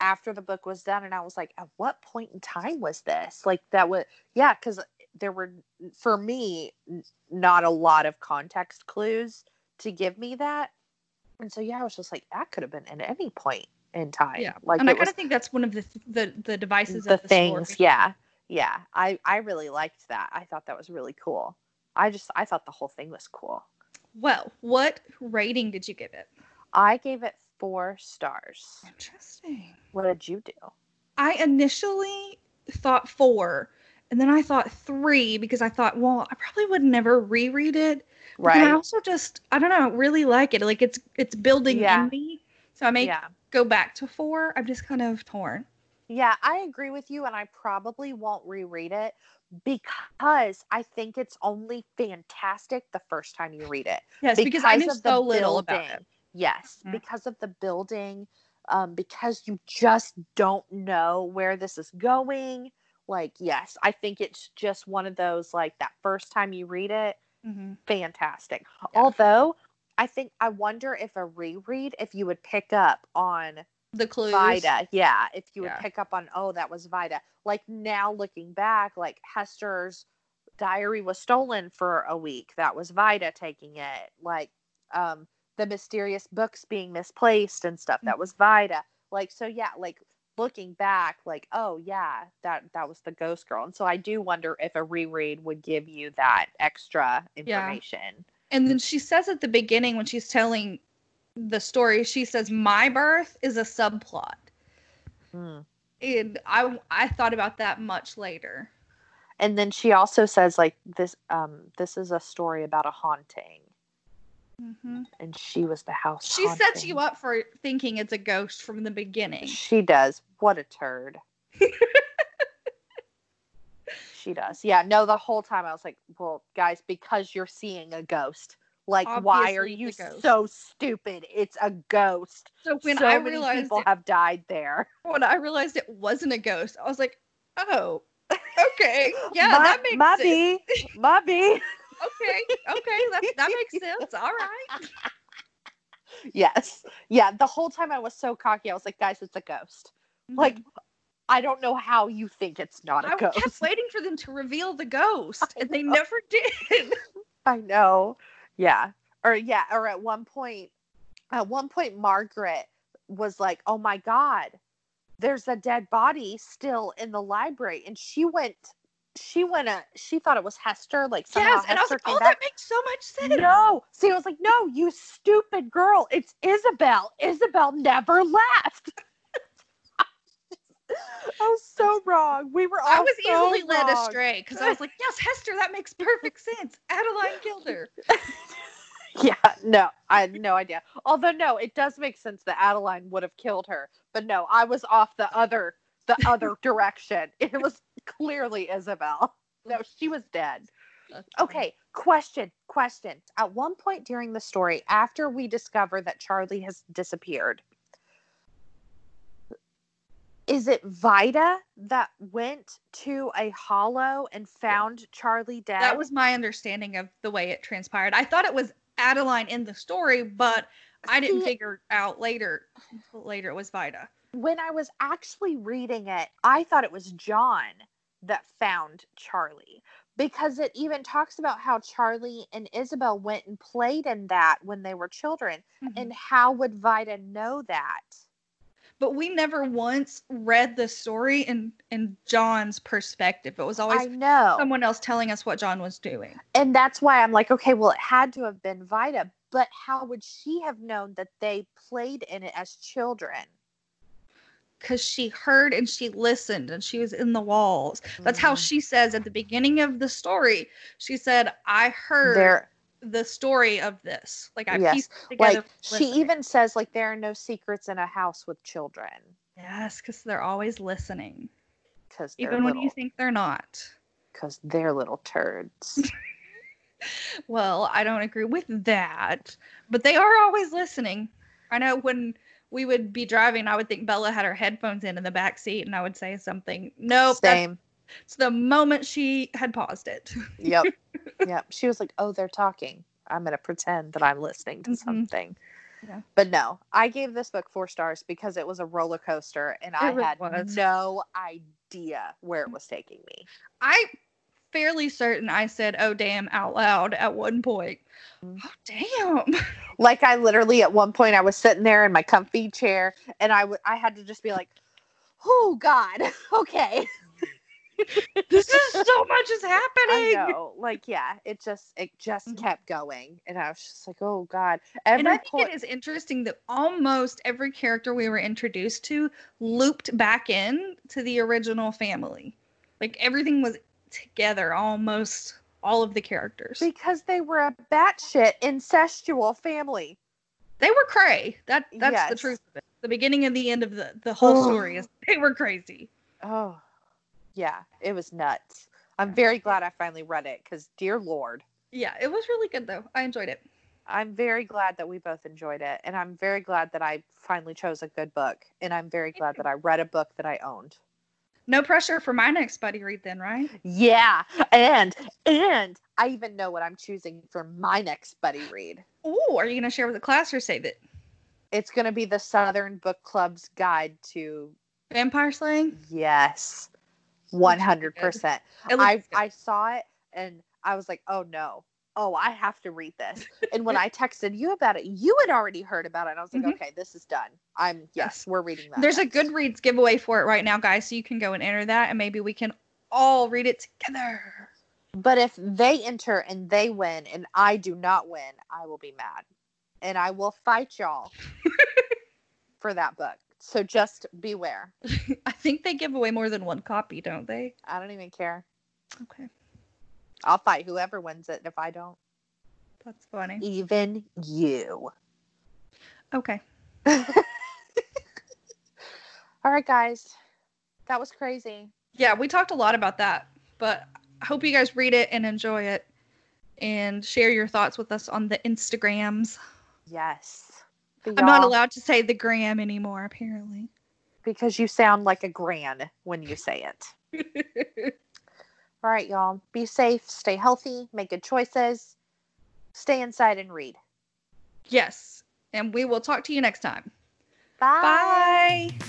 A: after the book was done and I was like, at what point in time was this? Like that was yeah, cuz there were for me not a lot of context clues to give me that. And so yeah, I was just like that could have been at any point in time.
B: yeah
A: Like
B: and i kind of think that's one of the the, the devices
A: the
B: of the
A: things,
B: story.
A: yeah. Yeah. I I really liked that. I thought that was really cool. I just I thought the whole thing was cool.
B: well what rating did you give it
A: I gave it four stars.
B: interesting
A: What did you do?
B: I initially thought four, and then I thought three because I thought, well, I probably would never reread it. Right. But then I also just, I don't know, really like it. Like it's it's building
A: Yeah.
B: in me. So I may
A: yeah.
B: go back to four. I'm just kind of torn.
A: Yeah, I agree with you, and I probably won't reread it because I think it's only fantastic the first time you read it.
B: Yes, because, I knew
A: of the
B: so little about
A: building.
B: it.
A: Yes,
B: Mhm.
A: because of the building, um, because you just don't know where this is going. Like, yes, I think it's just one of those like that first time you read it,
B: hmm
A: fantastic.
B: Yeah.
A: Although I think I wonder if a reread if you would pick up on
B: The clues.
A: Vida. Yeah, if you would
B: Yeah.
A: pick up on oh that was Vida. Like now looking back, like Hester's diary was stolen for a week. That was Vida taking it. Like um the mysterious books being misplaced and stuff. That was Vida. Like so yeah, like looking back like oh yeah, that that was the ghost girl. And so I do wonder if a reread would give you that extra information.
B: And then she says at the beginning when she's telling the story, she says, "My birth is a subplot."
A: Hmm.
B: And I I thought about that much later.
A: And then she also says like this um this is a story about a haunting.
B: Hmm
A: and she was the house.
B: She sets you up for thinking it's a ghost from the beginning.
A: She does. What a turd. [laughs] she does. Yeah. No, the whole time I was like, well, guys, because you're seeing a ghost. Like, why are you
B: it's a ghost.
A: so stupid? It's a ghost.
B: So when
A: so
B: I
A: many
B: realized
A: people
B: it,
A: have died there. [laughs]
B: when I realized it wasn't a ghost, I was like, oh, [laughs] okay, yeah,
A: My-
B: that makes
A: my
B: sense.
A: bee, my bee.
B: Okay, okay, that that makes sense. All right. [laughs]
A: Yes. Yeah. The whole time I was so cocky. I was like, guys, it's a ghost. Like, I don't know how you think it's not a
B: Mm-hmm. I
A: ghost.
B: kept [laughs] waiting for them to reveal the ghost,
A: I
B: and they
A: know.
B: never did. [laughs]
A: I know. Yeah. Or yeah, or at one point at one point Margaret was like, "Oh my god, there's a dead body still in the library." And she went she went a she thought it was Hester, like somehow
B: yes, and I was like, oh,
A: back.
B: that makes so much sense.
A: No. See, I was like, "No, you stupid girl. It's Isabel. Isabel never left." [laughs] I was so wrong. We were all
B: I was
A: so
B: easily led astray because I was like, yes, Hester, that makes perfect sense. Adeline killed her. [laughs]
A: Yeah, no, I had no idea. Although no, it does make sense that Adeline would have killed her. But no, I was off the other the other [laughs] direction. It was clearly Isabel. No, she was dead. Okay, question, question. At one point during the story, after we discover that Charlie has disappeared, is it Vida that went to a hollow and found Charlie dead?
B: That was my understanding of the way it transpired. I thought it was Adeline in the story, but I didn't
A: See-
B: figure out later later it was Vida.
A: When I was actually reading it, I thought it was John that found Charlie because it even talks about how Charlie and Isabel went and played in that when they were children. And mm-hmm. how would Vida know that?
B: but we never once read the story in in John's perspective. It was always
A: I know.
B: someone else telling us what John was doing.
A: and that's why I'm like, okay, well, it had to have been Vida, but how would she have known that they played in it as children?
B: Because she heard and she listened and she was in the walls. That's how
A: Mhm.
B: she says at the beginning of the story. She said, I heard
A: There,
B: the story of this. Like I
A: Yes,
B: pieced together.
A: like she even says, like there are no secrets in a house with children
B: Yes, because they're always listening.
A: because
B: Even when you think they're not.
A: because they're little turds. [laughs]
B: Well, I don't agree with that. But they are always listening. I know when we would be driving, I would think Bella had her headphones in in the back seat and I would say something. Nope.
A: Same.
B: it's the moment she had paused it.
A: Yep. [laughs] yep. She was like, "Oh, they're talking. I'm gonna pretend that I'm listening to
B: Mhm.
A: something."
B: Yeah.
A: But no, I gave this book four stars because it was a roller coaster, and I
B: really
A: had
B: was.
A: no idea where it was taking me.
B: I fairly certain I said, oh damn out loud at one point.
A: Mm.
B: Oh damn. [laughs]
A: Like I literally at one point I was sitting there in my comfy chair, and I would I had to just be like, "Oh God, [laughs] okay."
B: this is so [laughs] much is happening.
A: I know, like yeah, it just it just
B: Mhm.
A: kept going, and I was just like, "Oh God." Every
B: And I think
A: point-
B: it is interesting that almost every character we were introduced to looped back in to the original family. Like everything was together, almost all of the characters.
A: because they were a batshit incestual family.
B: They were cray. That that's the truth of it. The beginning and the end of the, the whole story is [sighs] they were crazy.
A: Oh, yeah, it was nuts. I'm very glad I finally read it because, dear Lord,
B: Yeah, it was really good though. I enjoyed it.
A: I'm very glad that we both enjoyed it. And I'm very glad that I finally chose a good book. And I'm very glad that I read a book that I owned.
B: No pressure for my next buddy read then, right?
A: Yeah. And, and I even know what I'm choosing for my next buddy read.
B: Oh, are you gonna share with the class or save it?
A: It's going to be the Southern Book Club's guide to,
B: Vampire slaying?
A: yes, 100%. I. I saw it and I was like, oh no, oh I have to read this. And when [laughs] I texted you about it, you had already heard about it. And I was like,
B: Mhm.
A: okay, this is done. I'm yes, we're reading that.
B: There's a
A: next."
B: Goodreads giveaway for it right now, guys, so you can go and enter that, and maybe we can all read it together.
A: But if they enter and they win and I do not win, I will be mad, and I will fight y'all [laughs] for that book. So just beware. [laughs]
B: I think they give away more than one copy, don't they?
A: I don't even care.
B: Okay,
A: I'll fight whoever wins it. If I don't,
B: that's funny.
A: even you.
B: Okay, [laughs]
A: All right, guys, that was crazy.
B: yeah, we talked a lot about that, but I hope you guys read it and enjoy it, and share your thoughts with us on the Instagrams.
A: Yes.
B: I'm not allowed to say the gram anymore, apparently.
A: because you sound like a gran when you say it. [laughs] All right, y'all. Be safe, stay healthy, make good choices, stay inside and read.
B: yes, and we will talk to you next time.
A: Bye.
B: Bye.